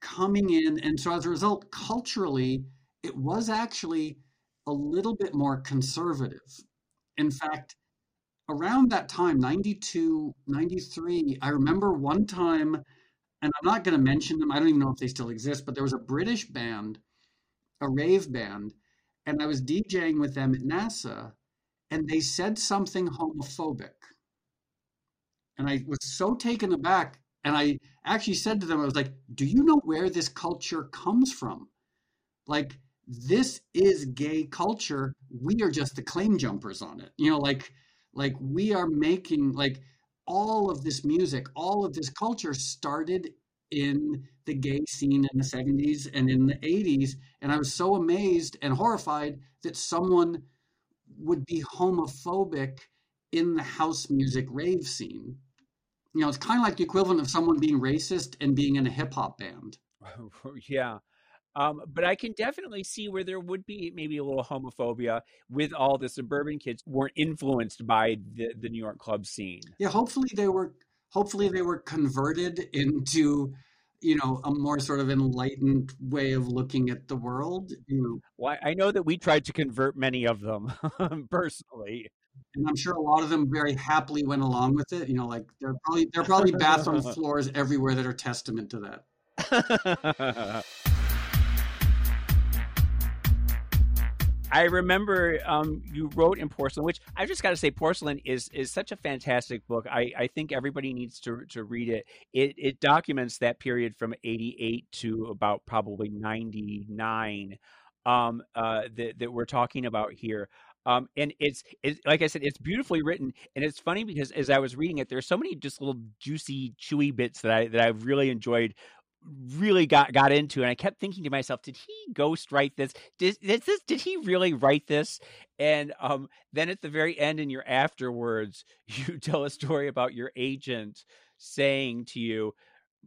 coming in. And so as a result, culturally, it was actually a little bit more conservative. In fact, around that time, 92, 93, I remember one time, and I'm not going to mention them, I don't even know if they still exist, but there was a British band, a rave band, and I was DJing with them at NASA, and they said something homophobic. And I was so taken aback and I actually said to them, I was like, do you know where this culture comes from? Like, this is gay culture. We are just the claim jumpers on it. You know, like, like we are making like all of this music, all of this culture started in the gay scene in the 70s and in the 80s. And I was so amazed and horrified that someone would be homophobic in the house music rave scene you know, it's kind of like the equivalent of someone being racist and being in a hip hop band. yeah. Um, but I can definitely see where there would be maybe a little homophobia with all the suburban kids weren't influenced by the, the New York club scene. Yeah, hopefully they were hopefully they were converted into you know a more sort of enlightened way of looking at the world you know well i know that we tried to convert many of them personally and I'm sure a lot of them very happily went along with it. You know, like there are probably there are probably bathroom floors everywhere that are testament to that. I remember um, you wrote in Porcelain, which I just got to say, Porcelain is is such a fantastic book. I, I think everybody needs to to read it. It it documents that period from eighty eight to about probably ninety nine um, uh, that that we're talking about here. Um, and it's, it's like I said, it's beautifully written, and it's funny because as I was reading it, there's so many just little juicy, chewy bits that I that I've really enjoyed really got got into and I kept thinking to myself did he ghost write this did, this did he really write this? And um then at the very end in your afterwards you tell a story about your agent saying to you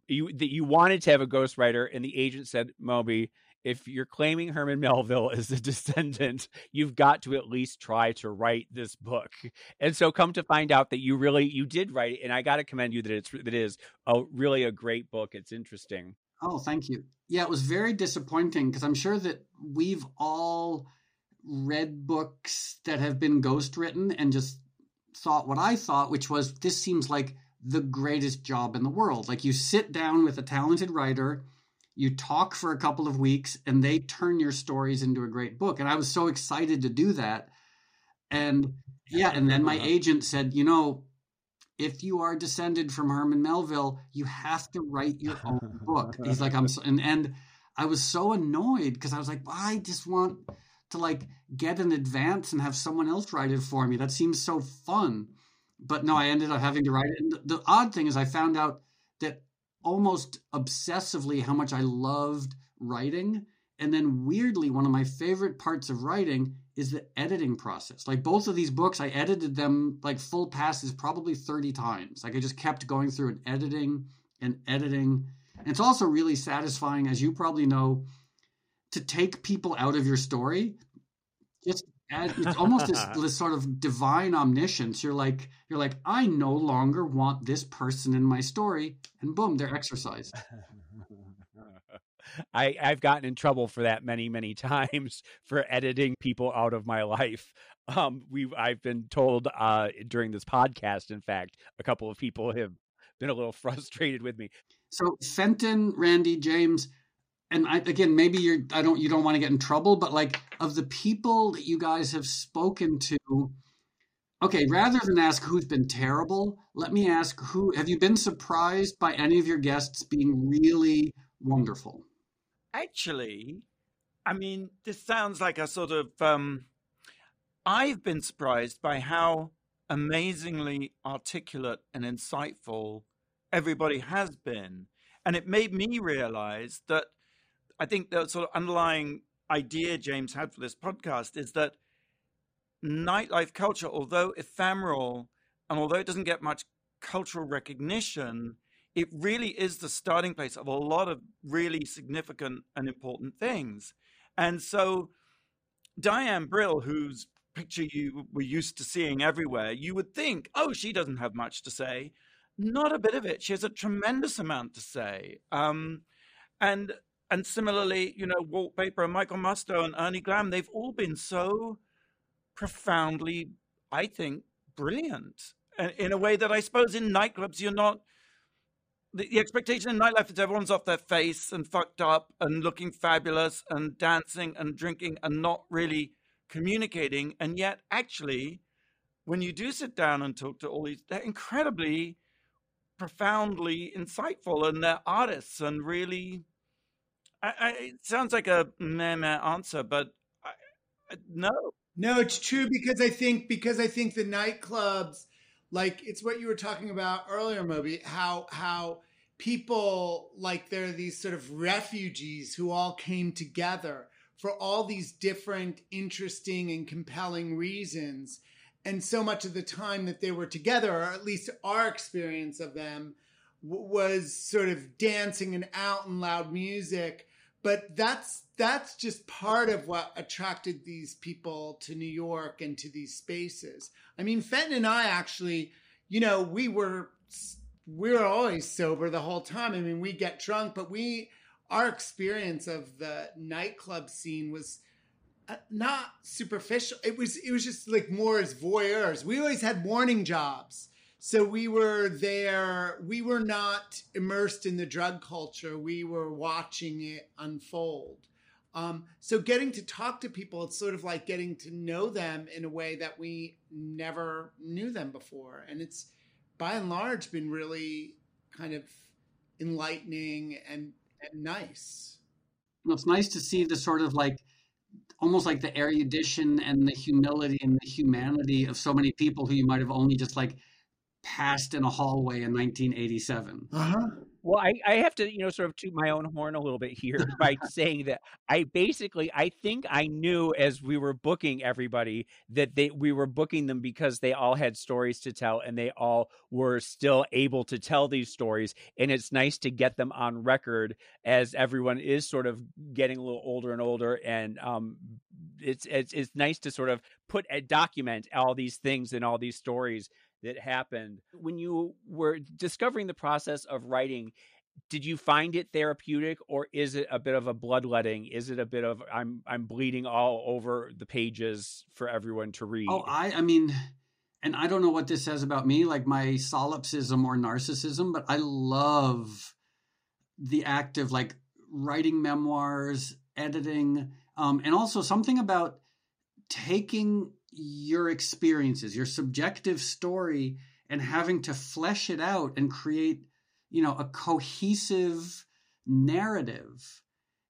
you that you wanted to have a ghostwriter and the agent said Moby if you're claiming Herman Melville is a descendant, you've got to at least try to write this book. And so come to find out that you really you did write it, and I got to commend you that it's that it is a really a great book. It's interesting. Oh, thank you. Yeah, it was very disappointing because I'm sure that we've all read books that have been ghost written and just thought what I thought, which was this seems like the greatest job in the world. Like you sit down with a talented writer you talk for a couple of weeks and they turn your stories into a great book. And i was so excited to do that. And yeah and then my agent said you know if you are descended from herman melville you have to write your own book. He's like i'm so, and, and i was so annoyed because i was like i just want to like get an advance and have someone else write it for me. That seems so fun. But no i ended up having to write it. And the, the odd thing is i found out almost obsessively how much I loved writing. And then weirdly, one of my favorite parts of writing is the editing process. Like both of these books, I edited them like full passes probably 30 times. Like I just kept going through and editing and editing. And it's also really satisfying, as you probably know, to take people out of your story. Just it's almost this, this sort of divine omniscience. You're like, you're like, I no longer want this person in my story, and boom, they're exorcised. I, I've gotten in trouble for that many, many times for editing people out of my life. Um, we I've been told uh, during this podcast, in fact, a couple of people have been a little frustrated with me. So Fenton, Randy, James, and I, again, maybe you're I don't you don't want to get in trouble, but like of the people that you guys have spoken to, okay, rather than ask who's been terrible, let me ask who have you been surprised by any of your guests being really wonderful? Actually, I mean, this sounds like a sort of um I've been surprised by how amazingly articulate and insightful everybody has been. And it made me realize that I think the sort of underlying idea James had for this podcast is that nightlife culture, although ephemeral and although it doesn't get much cultural recognition, it really is the starting place of a lot of really significant and important things. And so Diane Brill, whose picture you were used to seeing everywhere, you would think, oh, she doesn't have much to say. Not a bit of it. She has a tremendous amount to say. Um, and and similarly, you know, Walt Paper and Michael Musto and Ernie Glam, they've all been so profoundly, I think, brilliant in a way that I suppose in nightclubs you're not. The, the expectation in nightlife is everyone's off their face and fucked up and looking fabulous and dancing and drinking and not really communicating. And yet, actually, when you do sit down and talk to all these, they're incredibly profoundly insightful and they're artists and really I, I, it sounds like a meh meh answer, but I, no. No, it's true because I think because I think the nightclubs, like it's what you were talking about earlier, Moby. How how people like there are these sort of refugees who all came together for all these different, interesting and compelling reasons. And so much of the time that they were together, or at least our experience of them, was sort of dancing and out and loud music but that's that's just part of what attracted these people to New York and to these spaces. I mean, Fenton and I actually, you know, we were we were always sober the whole time. I mean, we get drunk, but we our experience of the nightclub scene was uh, not superficial. It was it was just like more as voyeurs. We always had morning jobs. So we were there, we were not immersed in the drug culture. We were watching it unfold. Um, so getting to talk to people, it's sort of like getting to know them in a way that we never knew them before. And it's by and large been really kind of enlightening and, and nice. Well, it's nice to see the sort of like almost like the erudition and the humility and the humanity of so many people who you might have only just like passed in a hallway in 1987. Uh-huh. Well, I, I have to, you know, sort of toot my own horn a little bit here by saying that I basically I think I knew as we were booking everybody that they we were booking them because they all had stories to tell and they all were still able to tell these stories. And it's nice to get them on record as everyone is sort of getting a little older and older. And um it's it's it's nice to sort of put a document all these things and all these stories that happened when you were discovering the process of writing did you find it therapeutic or is it a bit of a bloodletting? Is it a bit of i'm i'm bleeding all over the pages for everyone to read? Oh i i mean and i don't know what this says about me like my solipsism or narcissism but i love the act of like writing memoirs editing um, and also something about taking your experiences, your subjective story, and having to flesh it out and create, you know, a cohesive narrative.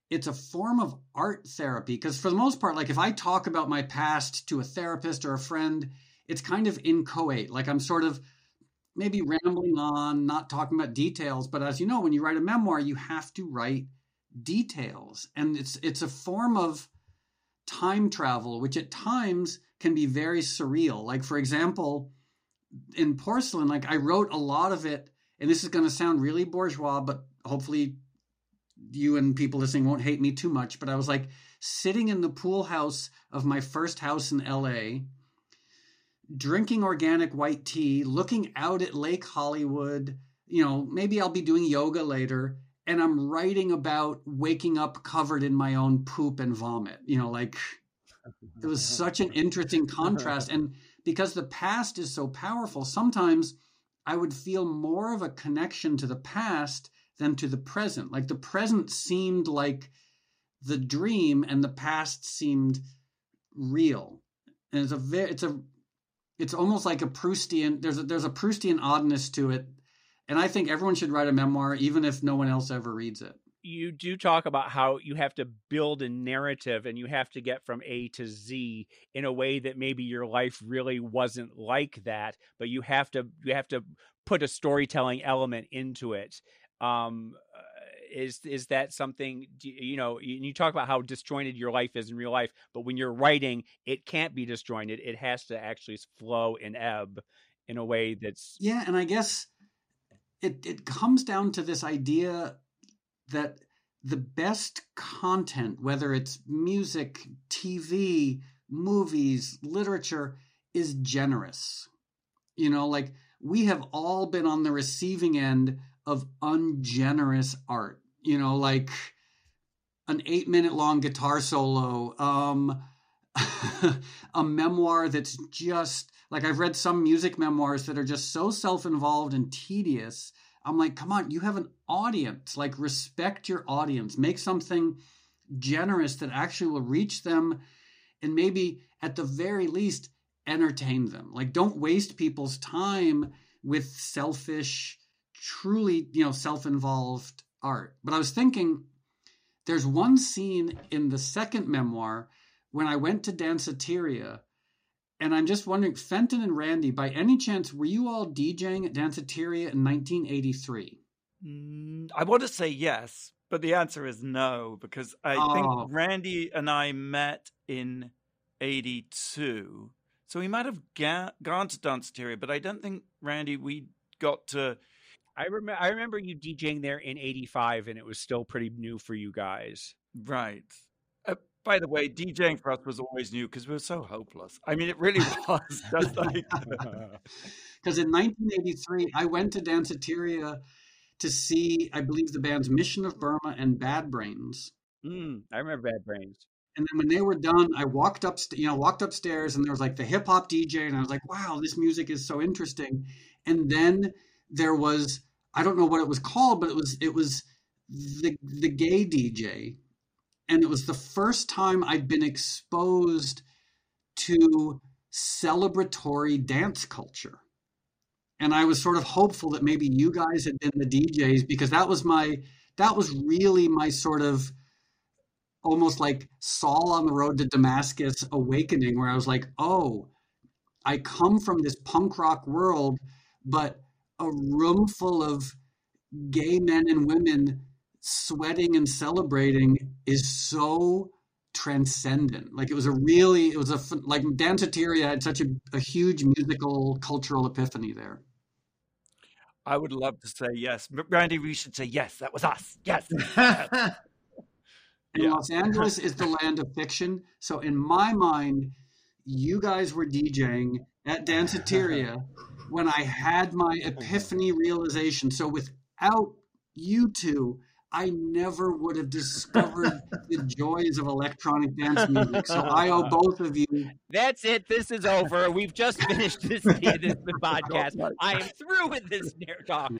It's a form of art therapy because, for the most part, like if I talk about my past to a therapist or a friend, it's kind of inchoate. Like I'm sort of maybe rambling on, not talking about details. But as you know, when you write a memoir, you have to write details, and it's it's a form of time travel, which at times can be very surreal. Like, for example, in porcelain, like I wrote a lot of it, and this is going to sound really bourgeois, but hopefully you and people listening won't hate me too much. But I was like sitting in the pool house of my first house in LA, drinking organic white tea, looking out at Lake Hollywood. You know, maybe I'll be doing yoga later. And I'm writing about waking up covered in my own poop and vomit. You know, like it was uh-huh. such an interesting uh-huh. contrast. And because the past is so powerful, sometimes I would feel more of a connection to the past than to the present. Like the present seemed like the dream and the past seemed real. And it's a very, it's a, it's almost like a Proustian, there's a, there's a Proustian oddness to it. And I think everyone should write a memoir, even if no one else ever reads it you do talk about how you have to build a narrative and you have to get from A to Z in a way that maybe your life really wasn't like that, but you have to you have to put a storytelling element into it. Um, uh, is is that something you know? You talk about how disjointed your life is in real life, but when you're writing, it can't be disjointed. It has to actually flow and ebb in a way that's yeah. And I guess it it comes down to this idea that the best content, whether it's music, TV, movies, literature, is generous. You know, like we have all been on the receiving end of ungenerous art. You know, like an eight minute long guitar solo, um, a memoir that's just like I've read some music memoirs that are just so self involved and tedious I'm like, come on, you have an audience. Like, respect your audience. Make something generous that actually will reach them and maybe at the very least entertain them. Like, don't waste people's time with selfish, truly, you know, self involved art. But I was thinking, there's one scene in the second memoir when I went to Danceteria and I'm just wondering, Fenton and Randy, by any chance, were you all DJing at Danceteria in 1983? Mm, I want to say yes, but the answer is no, because I oh. think Randy and I met in 82. So we might have ga- gone to Danceteria, but I don't think, Randy, we got to. I remember I remember you DJing there in 85 and it was still pretty new for you guys. Right. By the way, DJing for us was always new because we were so hopeless. I mean, it really was just like because in 1983 I went to Danceteria to see, I believe, the bands Mission of Burma and Bad Brains. Mm, I remember Bad Brains. And then when they were done, I walked up, you know, walked upstairs, and there was like the hip hop DJ, and I was like, "Wow, this music is so interesting." And then there was, I don't know what it was called, but it was it was the the gay DJ and it was the first time I'd been exposed to celebratory dance culture. And I was sort of hopeful that maybe you guys had been the DJs because that was my that was really my sort of almost like Saul on the road to Damascus awakening where I was like, "Oh, I come from this punk rock world, but a room full of gay men and women sweating and celebrating is so transcendent. Like it was a really, it was a like Danceteria had such a, a huge musical cultural epiphany there. I would love to say yes. Randy, we should say yes. That was us. Yes. yes. and yeah. Los Angeles is the land of fiction. So in my mind, you guys were DJing at Danceteria when I had my epiphany realization. So without you two, I never would have discovered the joys of electronic dance music. So I owe both of you. That's it. This is over. We've just finished this, this the podcast. I am through with this talk.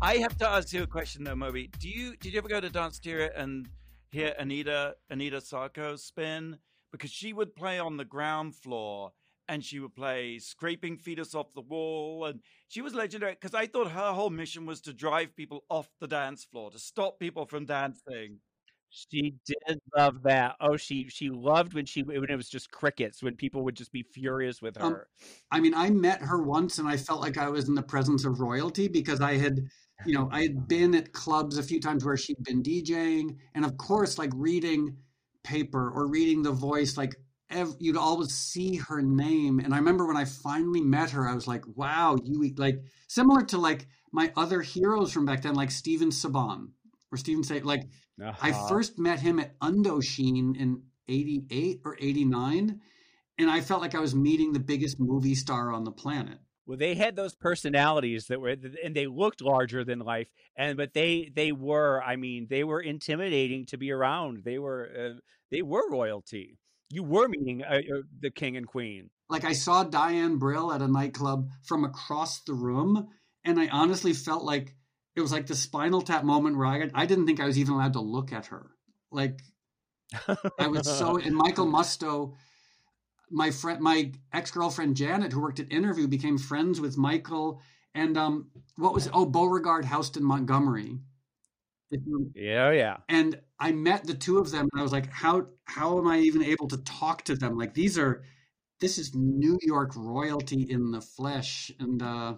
I have to ask you a question though, Moby. Do you did you ever go to Danceteria and hear Anita Anita Sarko spin? Because she would play on the ground floor and she would play scraping fetus off the wall and she was legendary because i thought her whole mission was to drive people off the dance floor to stop people from dancing. She did love that. Oh she she loved when she when it was just crickets when people would just be furious with um, her. Um, i mean i met her once and i felt like i was in the presence of royalty because i had you know i had been at clubs a few times where she'd been djing and of course like reading paper or reading the voice like ev- you'd always see her name. And I remember when I finally met her, I was like, wow, you like similar to like my other heroes from back then, like Steven Saban or Steven Say, like uh-huh. I first met him at Undosheen in 88 or 89. And I felt like I was meeting the biggest movie star on the planet. Well, they had those personalities that were, and they looked larger than life, and but they they were, I mean, they were intimidating to be around. They were uh, they were royalty you were meeting uh, uh, the king and queen. Like I saw Diane Brill at a nightclub from across the room, and I honestly felt like it was like the Spinal Tap moment where I I didn't think I was even allowed to look at her. Like I was so. And Michael Musto, my friend, my ex girlfriend Janet, who worked at Interview, became friends with Michael. And um, what was it? oh Beauregard Houston Montgomery yeah, oh, yeah. And I met the two of them, and I was like, how how am I even able to talk to them? Like these are this is New York royalty in the flesh, and uh,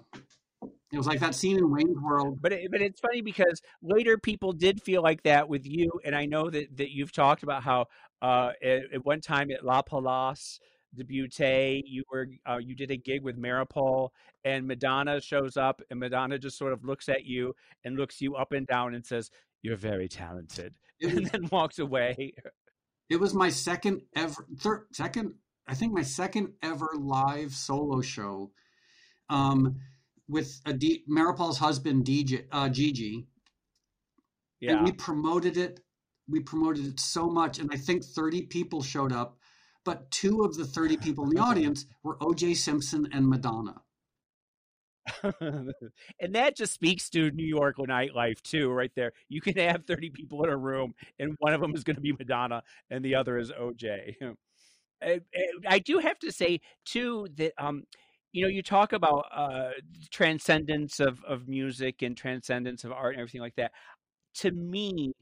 it was like that scene in Wayne's World. But it, but it's funny because later people did feel like that with you, and I know that that you've talked about how uh, at, at one time at La Palace de Beauté. You were uh, you did a gig with Maripol, and Madonna shows up, and Madonna just sort of looks at you and looks you up and down and says, "You're very talented," and then walked away. It was my second ever, third, second, I think my second ever live solo show, um, with a D, Maripol's husband, DJ uh, Gigi. Yeah, and we promoted it. We promoted it so much, and I think thirty people showed up but two of the 30 people in the audience were OJ Simpson and Madonna. and that just speaks to New York nightlife too, right there. You can have 30 people in a room, and one of them is going to be Madonna, and the other is OJ. I, I do have to say too that um, you know, you talk about uh, transcendence of of music and transcendence of art and everything like that. To me,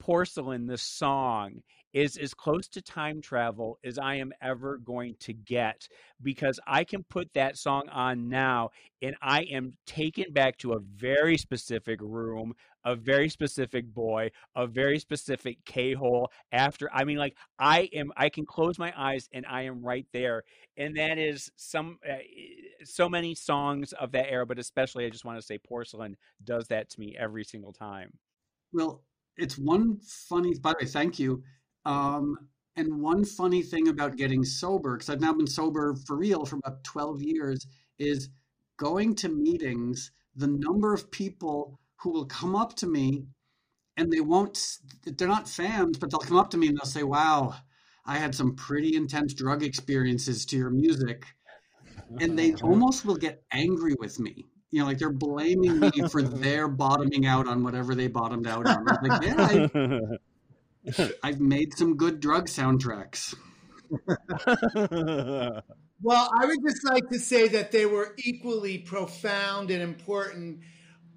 porcelain, the song, is as close to time travel as I am ever going to get because I can put that song on now and I am taken back to a very specific room, a very specific boy, a very specific K hole after I mean like I am I can close my eyes and I am right there and that is some uh, so many songs of that era but especially I just want to say porcelain does that to me every single time. Well, it's one funny by the way, thank you um, and one funny thing about getting sober, because I've now been sober for real for about 12 years, is going to meetings, the number of people who will come up to me and they won't, they're not fans, but they'll come up to me and they'll say, Wow, I had some pretty intense drug experiences to your music. And they almost will get angry with me you know, like they're blaming me for their bottoming out on whatever they bottomed out on. Like, yeah, I, I've made some good drug soundtracks. Well, I would just like to say that they were equally profound and important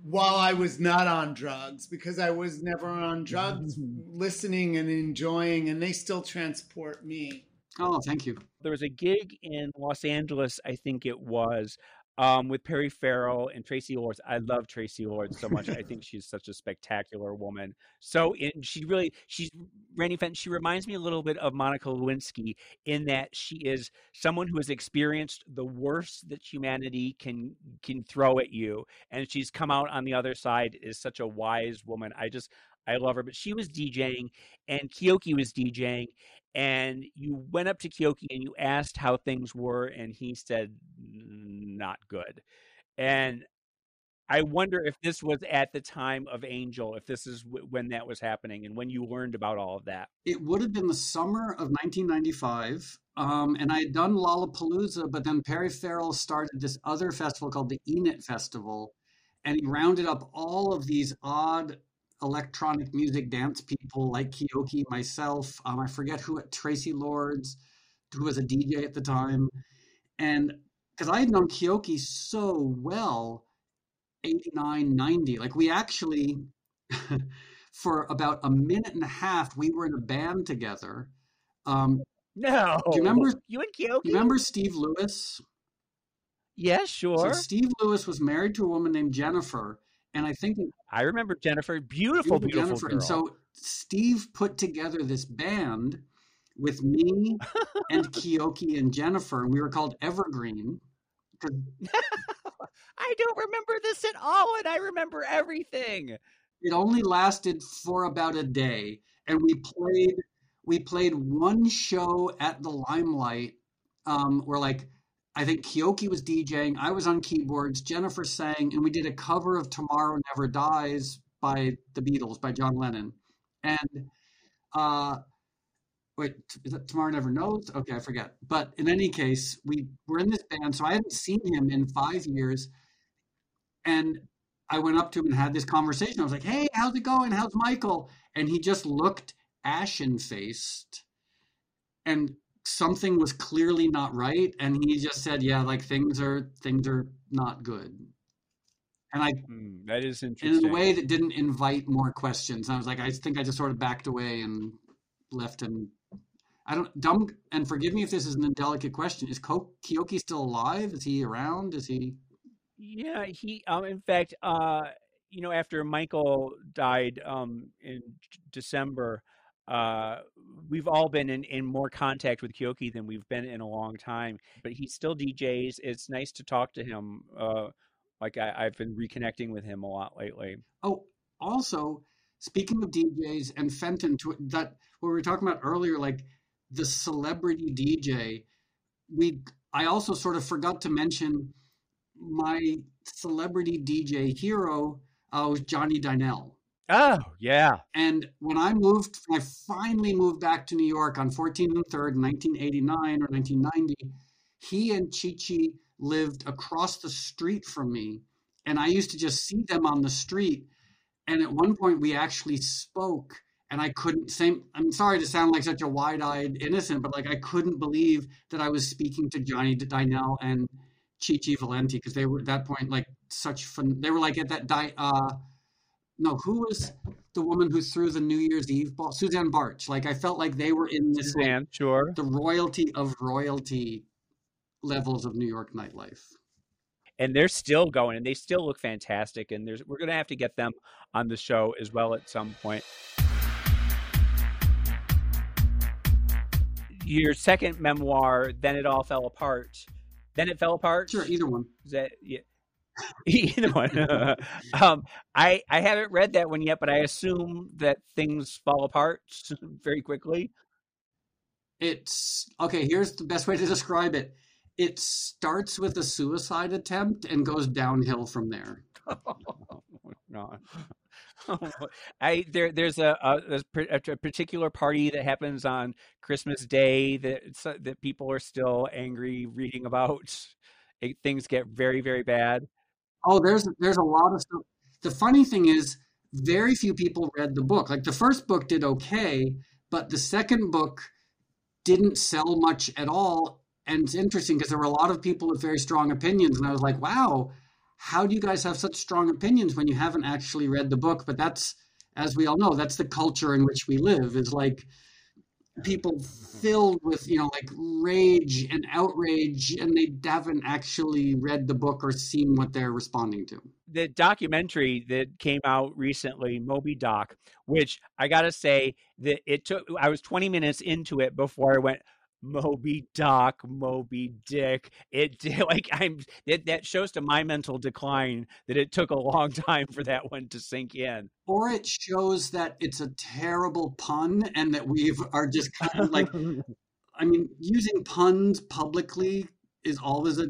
while I was not on drugs because I was never on drugs, mm-hmm. listening and enjoying, and they still transport me. Oh, thank you. there was a gig in Los Angeles, I think it was, um, with Perry Farrell and Traci Lords. I love Traci Lords so much. I think she's such a spectacular woman. So in, she really, she's Randy Fenton. She reminds me a little bit of Monica Lewinsky in that she is someone who has experienced the worst that humanity can can throw at you, and she's come out on the other side is such a wise woman. I just I love her. But she was DJing, and Keoki was DJing, and you went up to Keoki and you asked how things were, and he said, not good. And I wonder if this was at the time of Angel, if this is w- when that was happening and when you learned about all of that. It would have been the summer of 1995. Um, and I had done Lollapalooza, but then Perry Farrell started this other festival called the Enit Festival. And he rounded up all of these odd electronic music dance people like Keoki, myself. Um, I forget who, at Traci Lords, who was a DJ at the time. And because I had known Keoki so well, 89, 90, like we actually, for about a minute and a half, we were in a band together. Um, No. do you remember? you and Keoki? You remember Steve Lewis? Yeah, So sure. Steve Lewis was married to a woman named Jennifer, and I think I remember Jennifer. Beautiful, beautiful, Jennifer. girl. And so Steve put together this band with me and Keoki and Jennifer, and we were called Evergreen. I don't remember this at all, and I remember everything. It only lasted for about a day, and we played we played one show at the Limelight, Um, we're like I think Keoki was DJing, I was on keyboards, Jennifer sang, and we did a cover of "Tomorrow Never Dies" by the Beatles by John Lennon, and uh, wait, is that "Tomorrow Never Knows"? Okay, I forget. But in any case, we were in this band, so I hadn't seen him in five years, and I went up to him and had this conversation. I was like, "Hey, how's it going? How's Michael?" And he just looked ashen faced, and something was clearly not right. And he just said, "Yeah, like things are things are not good." And I, Hmm, that is in a way that didn't invite more questions. And I was like, I think I just sort of backed away and left him. I don't dumb and forgive me if this is an indelicate question. Is Ko- Keoki still alive? Is he around? Is he? Yeah, he um in fact uh you know after Michael died um in December uh we've all been in in more contact with Keoki than we've been in a long time but he still DJs it's nice to talk to him uh like I, I've been reconnecting with him a lot lately Oh, also speaking of DJs and Fenton, to that what we were talking about earlier, like the celebrity DJ. We I also sort of forgot to mention my celebrity DJ hero uh, was Johnny Dynell. Oh yeah And when I moved, I finally moved back to New York on 14th and 3rd, 1989 or 1990, he and Chi Chi lived across the street from me. And I used to just see them on the street. And at one point, we actually spoke. And I couldn't, same, I'm sorry to sound like such a wide eyed innocent, but like I couldn't believe that I was speaking to Johnny Dynell and Chi Chi Valenti because they were at that point like such fun. They were like at that, di- uh, no, who was the woman who threw the New Year's Eve ball? Suzanne Bartsch. Like I felt like they were in this like, Suzanne sure the royalty of royalty levels of New York nightlife. and they're still going and they still look fantastic and there's we're going to have to get them on the show as well at some point your second memoir then it all fell apart then it fell apart Sure, either one. is that yeah either one um i i haven't read that one yet but i assume that things fall apart very quickly It's okay. Here's the best way to describe it. It starts with a suicide attempt and goes downhill from there. no. I there there's a, a a, a particular party that happens on Christmas Day that that people are still angry reading about. It, things get very very bad. Oh, there's there's a lot of stuff. The funny thing is, very few people read the book. Like the first book did okay, but the second book didn't sell much at all. And it's interesting because there were a lot of people with very strong opinions, and I was like, wow, how do you guys have such strong opinions when you haven't actually read the book? But that's, as we all know, that's the culture in which we live. Is like people mm-hmm. filled with you know like rage and outrage and they haven't actually read the book or seen what they're responding to. The documentary that came out recently moby doc which i gotta say that it took i was 20 minutes into it before i went Moby Doc, Moby Dick. It like I'm it, that shows to my mental decline that it took a long time for that one to sink in. Or it shows that it's a terrible pun and that we are just kind of like I mean, using puns publicly is always a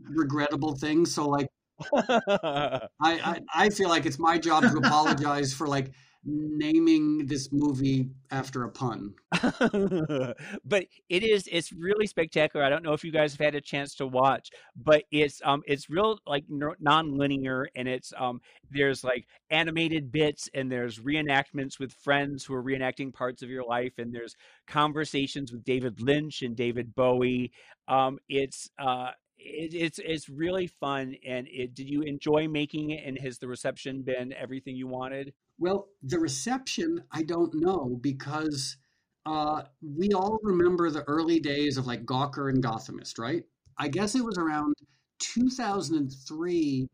regrettable thing. So like I, I I feel like it's my job to apologize for like naming this movie after a pun. but it is it's really spectacular. I don't know if you guys have had a chance to watch, but it's um it's real like non-linear and it's um there's like animated bits and there's reenactments with friends who are reenacting parts of your life and there's conversations with David Lynch and David Bowie. Um it's uh it, it's it's really fun and it, did you enjoy making it and has the reception been everything you wanted well, the reception, I don't know because uh, we all remember the early days of like Gawker and Gothamist, right? I guess it was around 2003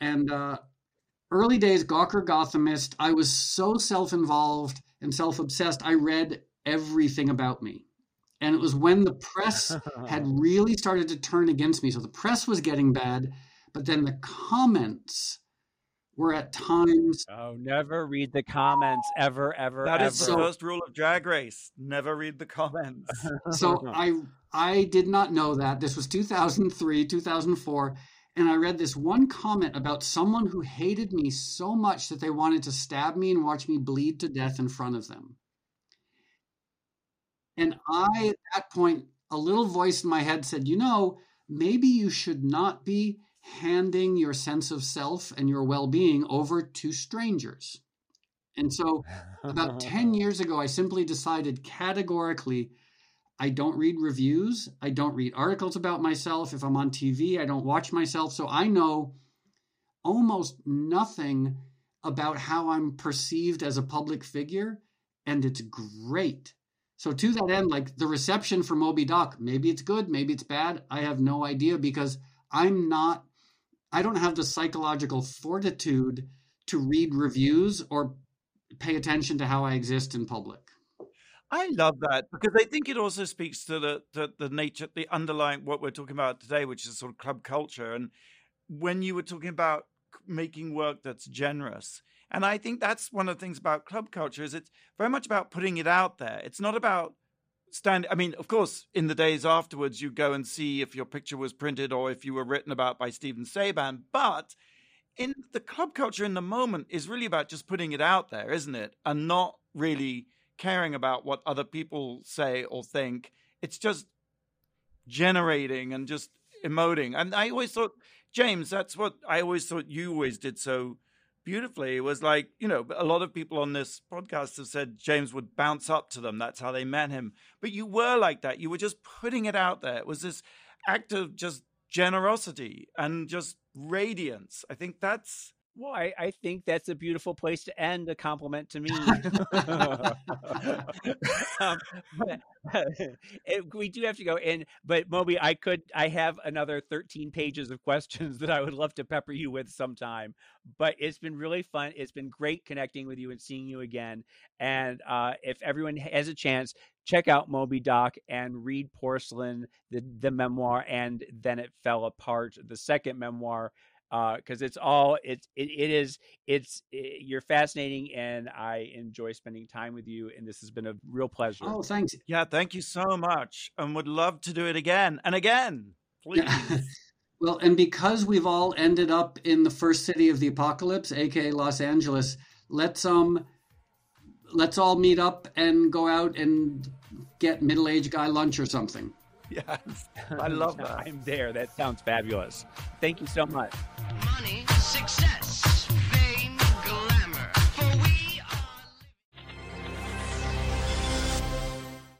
and uh, early days Gawker Gothamist. I was so self involved and self obsessed, I read everything about me. And it was when the press had really started to turn against me. So the press was getting bad, but then the comments were at times. Oh, never read the comments ever, ever. That ever. is the first rule of Drag Race: never read the comments. so I I did not know that this was 2003, 2004, and I read this one comment about someone who hated me so much that they wanted to stab me and watch me bleed to death in front of them. And I, at that point, a little voice in my head said, "You know, maybe you should not be." Handing your sense of self and your well being over to strangers. And so, about 10 years ago, I simply decided categorically I don't read reviews, I don't read articles about myself. If I'm on TV, I don't watch myself. So, I know almost nothing about how I'm perceived as a public figure, and it's great. So to that end, like the reception for Moby Doc, maybe it's good, maybe it's bad. I have no idea because I'm not I don't have the psychological fortitude to read reviews or pay attention to how I exist in public. I love that because I think it also speaks to the, the, the nature, the underlying what we're talking about today, which is sort of club culture. And when you were talking about making work that's generous, and I think that's one of the things about club culture is it's very much about putting it out there. It's not about stand i mean of course in the days afterwards you go and see if your picture was printed or if you were written about by stephen saban but in the club culture in the moment is really about just putting it out there isn't it? And not really caring about what other people say or think. It's just generating and just emoting. And i always thought james that's what i always thought you always did so beautifully. It was like, you know, a lot of people on this podcast have said James would bounce up to them. That's how they met him. But you were like that. You were just putting it out there. It was this act of just generosity and just radiance. I think that's well, I, I, think that's a beautiful place to end a compliment to me. um, it, we do have to go in, but Moby, I could, I have another 13 pages of questions that I would love to pepper you with sometime. But it's been really fun. It's been great connecting with you and seeing you again. And uh, if everyone has a chance, check out Moby Doc and read Porcelain, the, the memoir, and then it fell apart, the second memoir because uh, it's all it's it, it is it's it, you're fascinating and I enjoy spending time with you and this has been a real pleasure. Oh, thanks. Yeah, thank you so much, and would love to do it again and again, please. well, and because we've all ended up in the first city of the apocalypse, aka Los Angeles, let's um let's all meet up and go out and get middle-aged guy lunch or something. Yes, I love that. I'm there. That sounds fabulous. Thank you so much. money, success,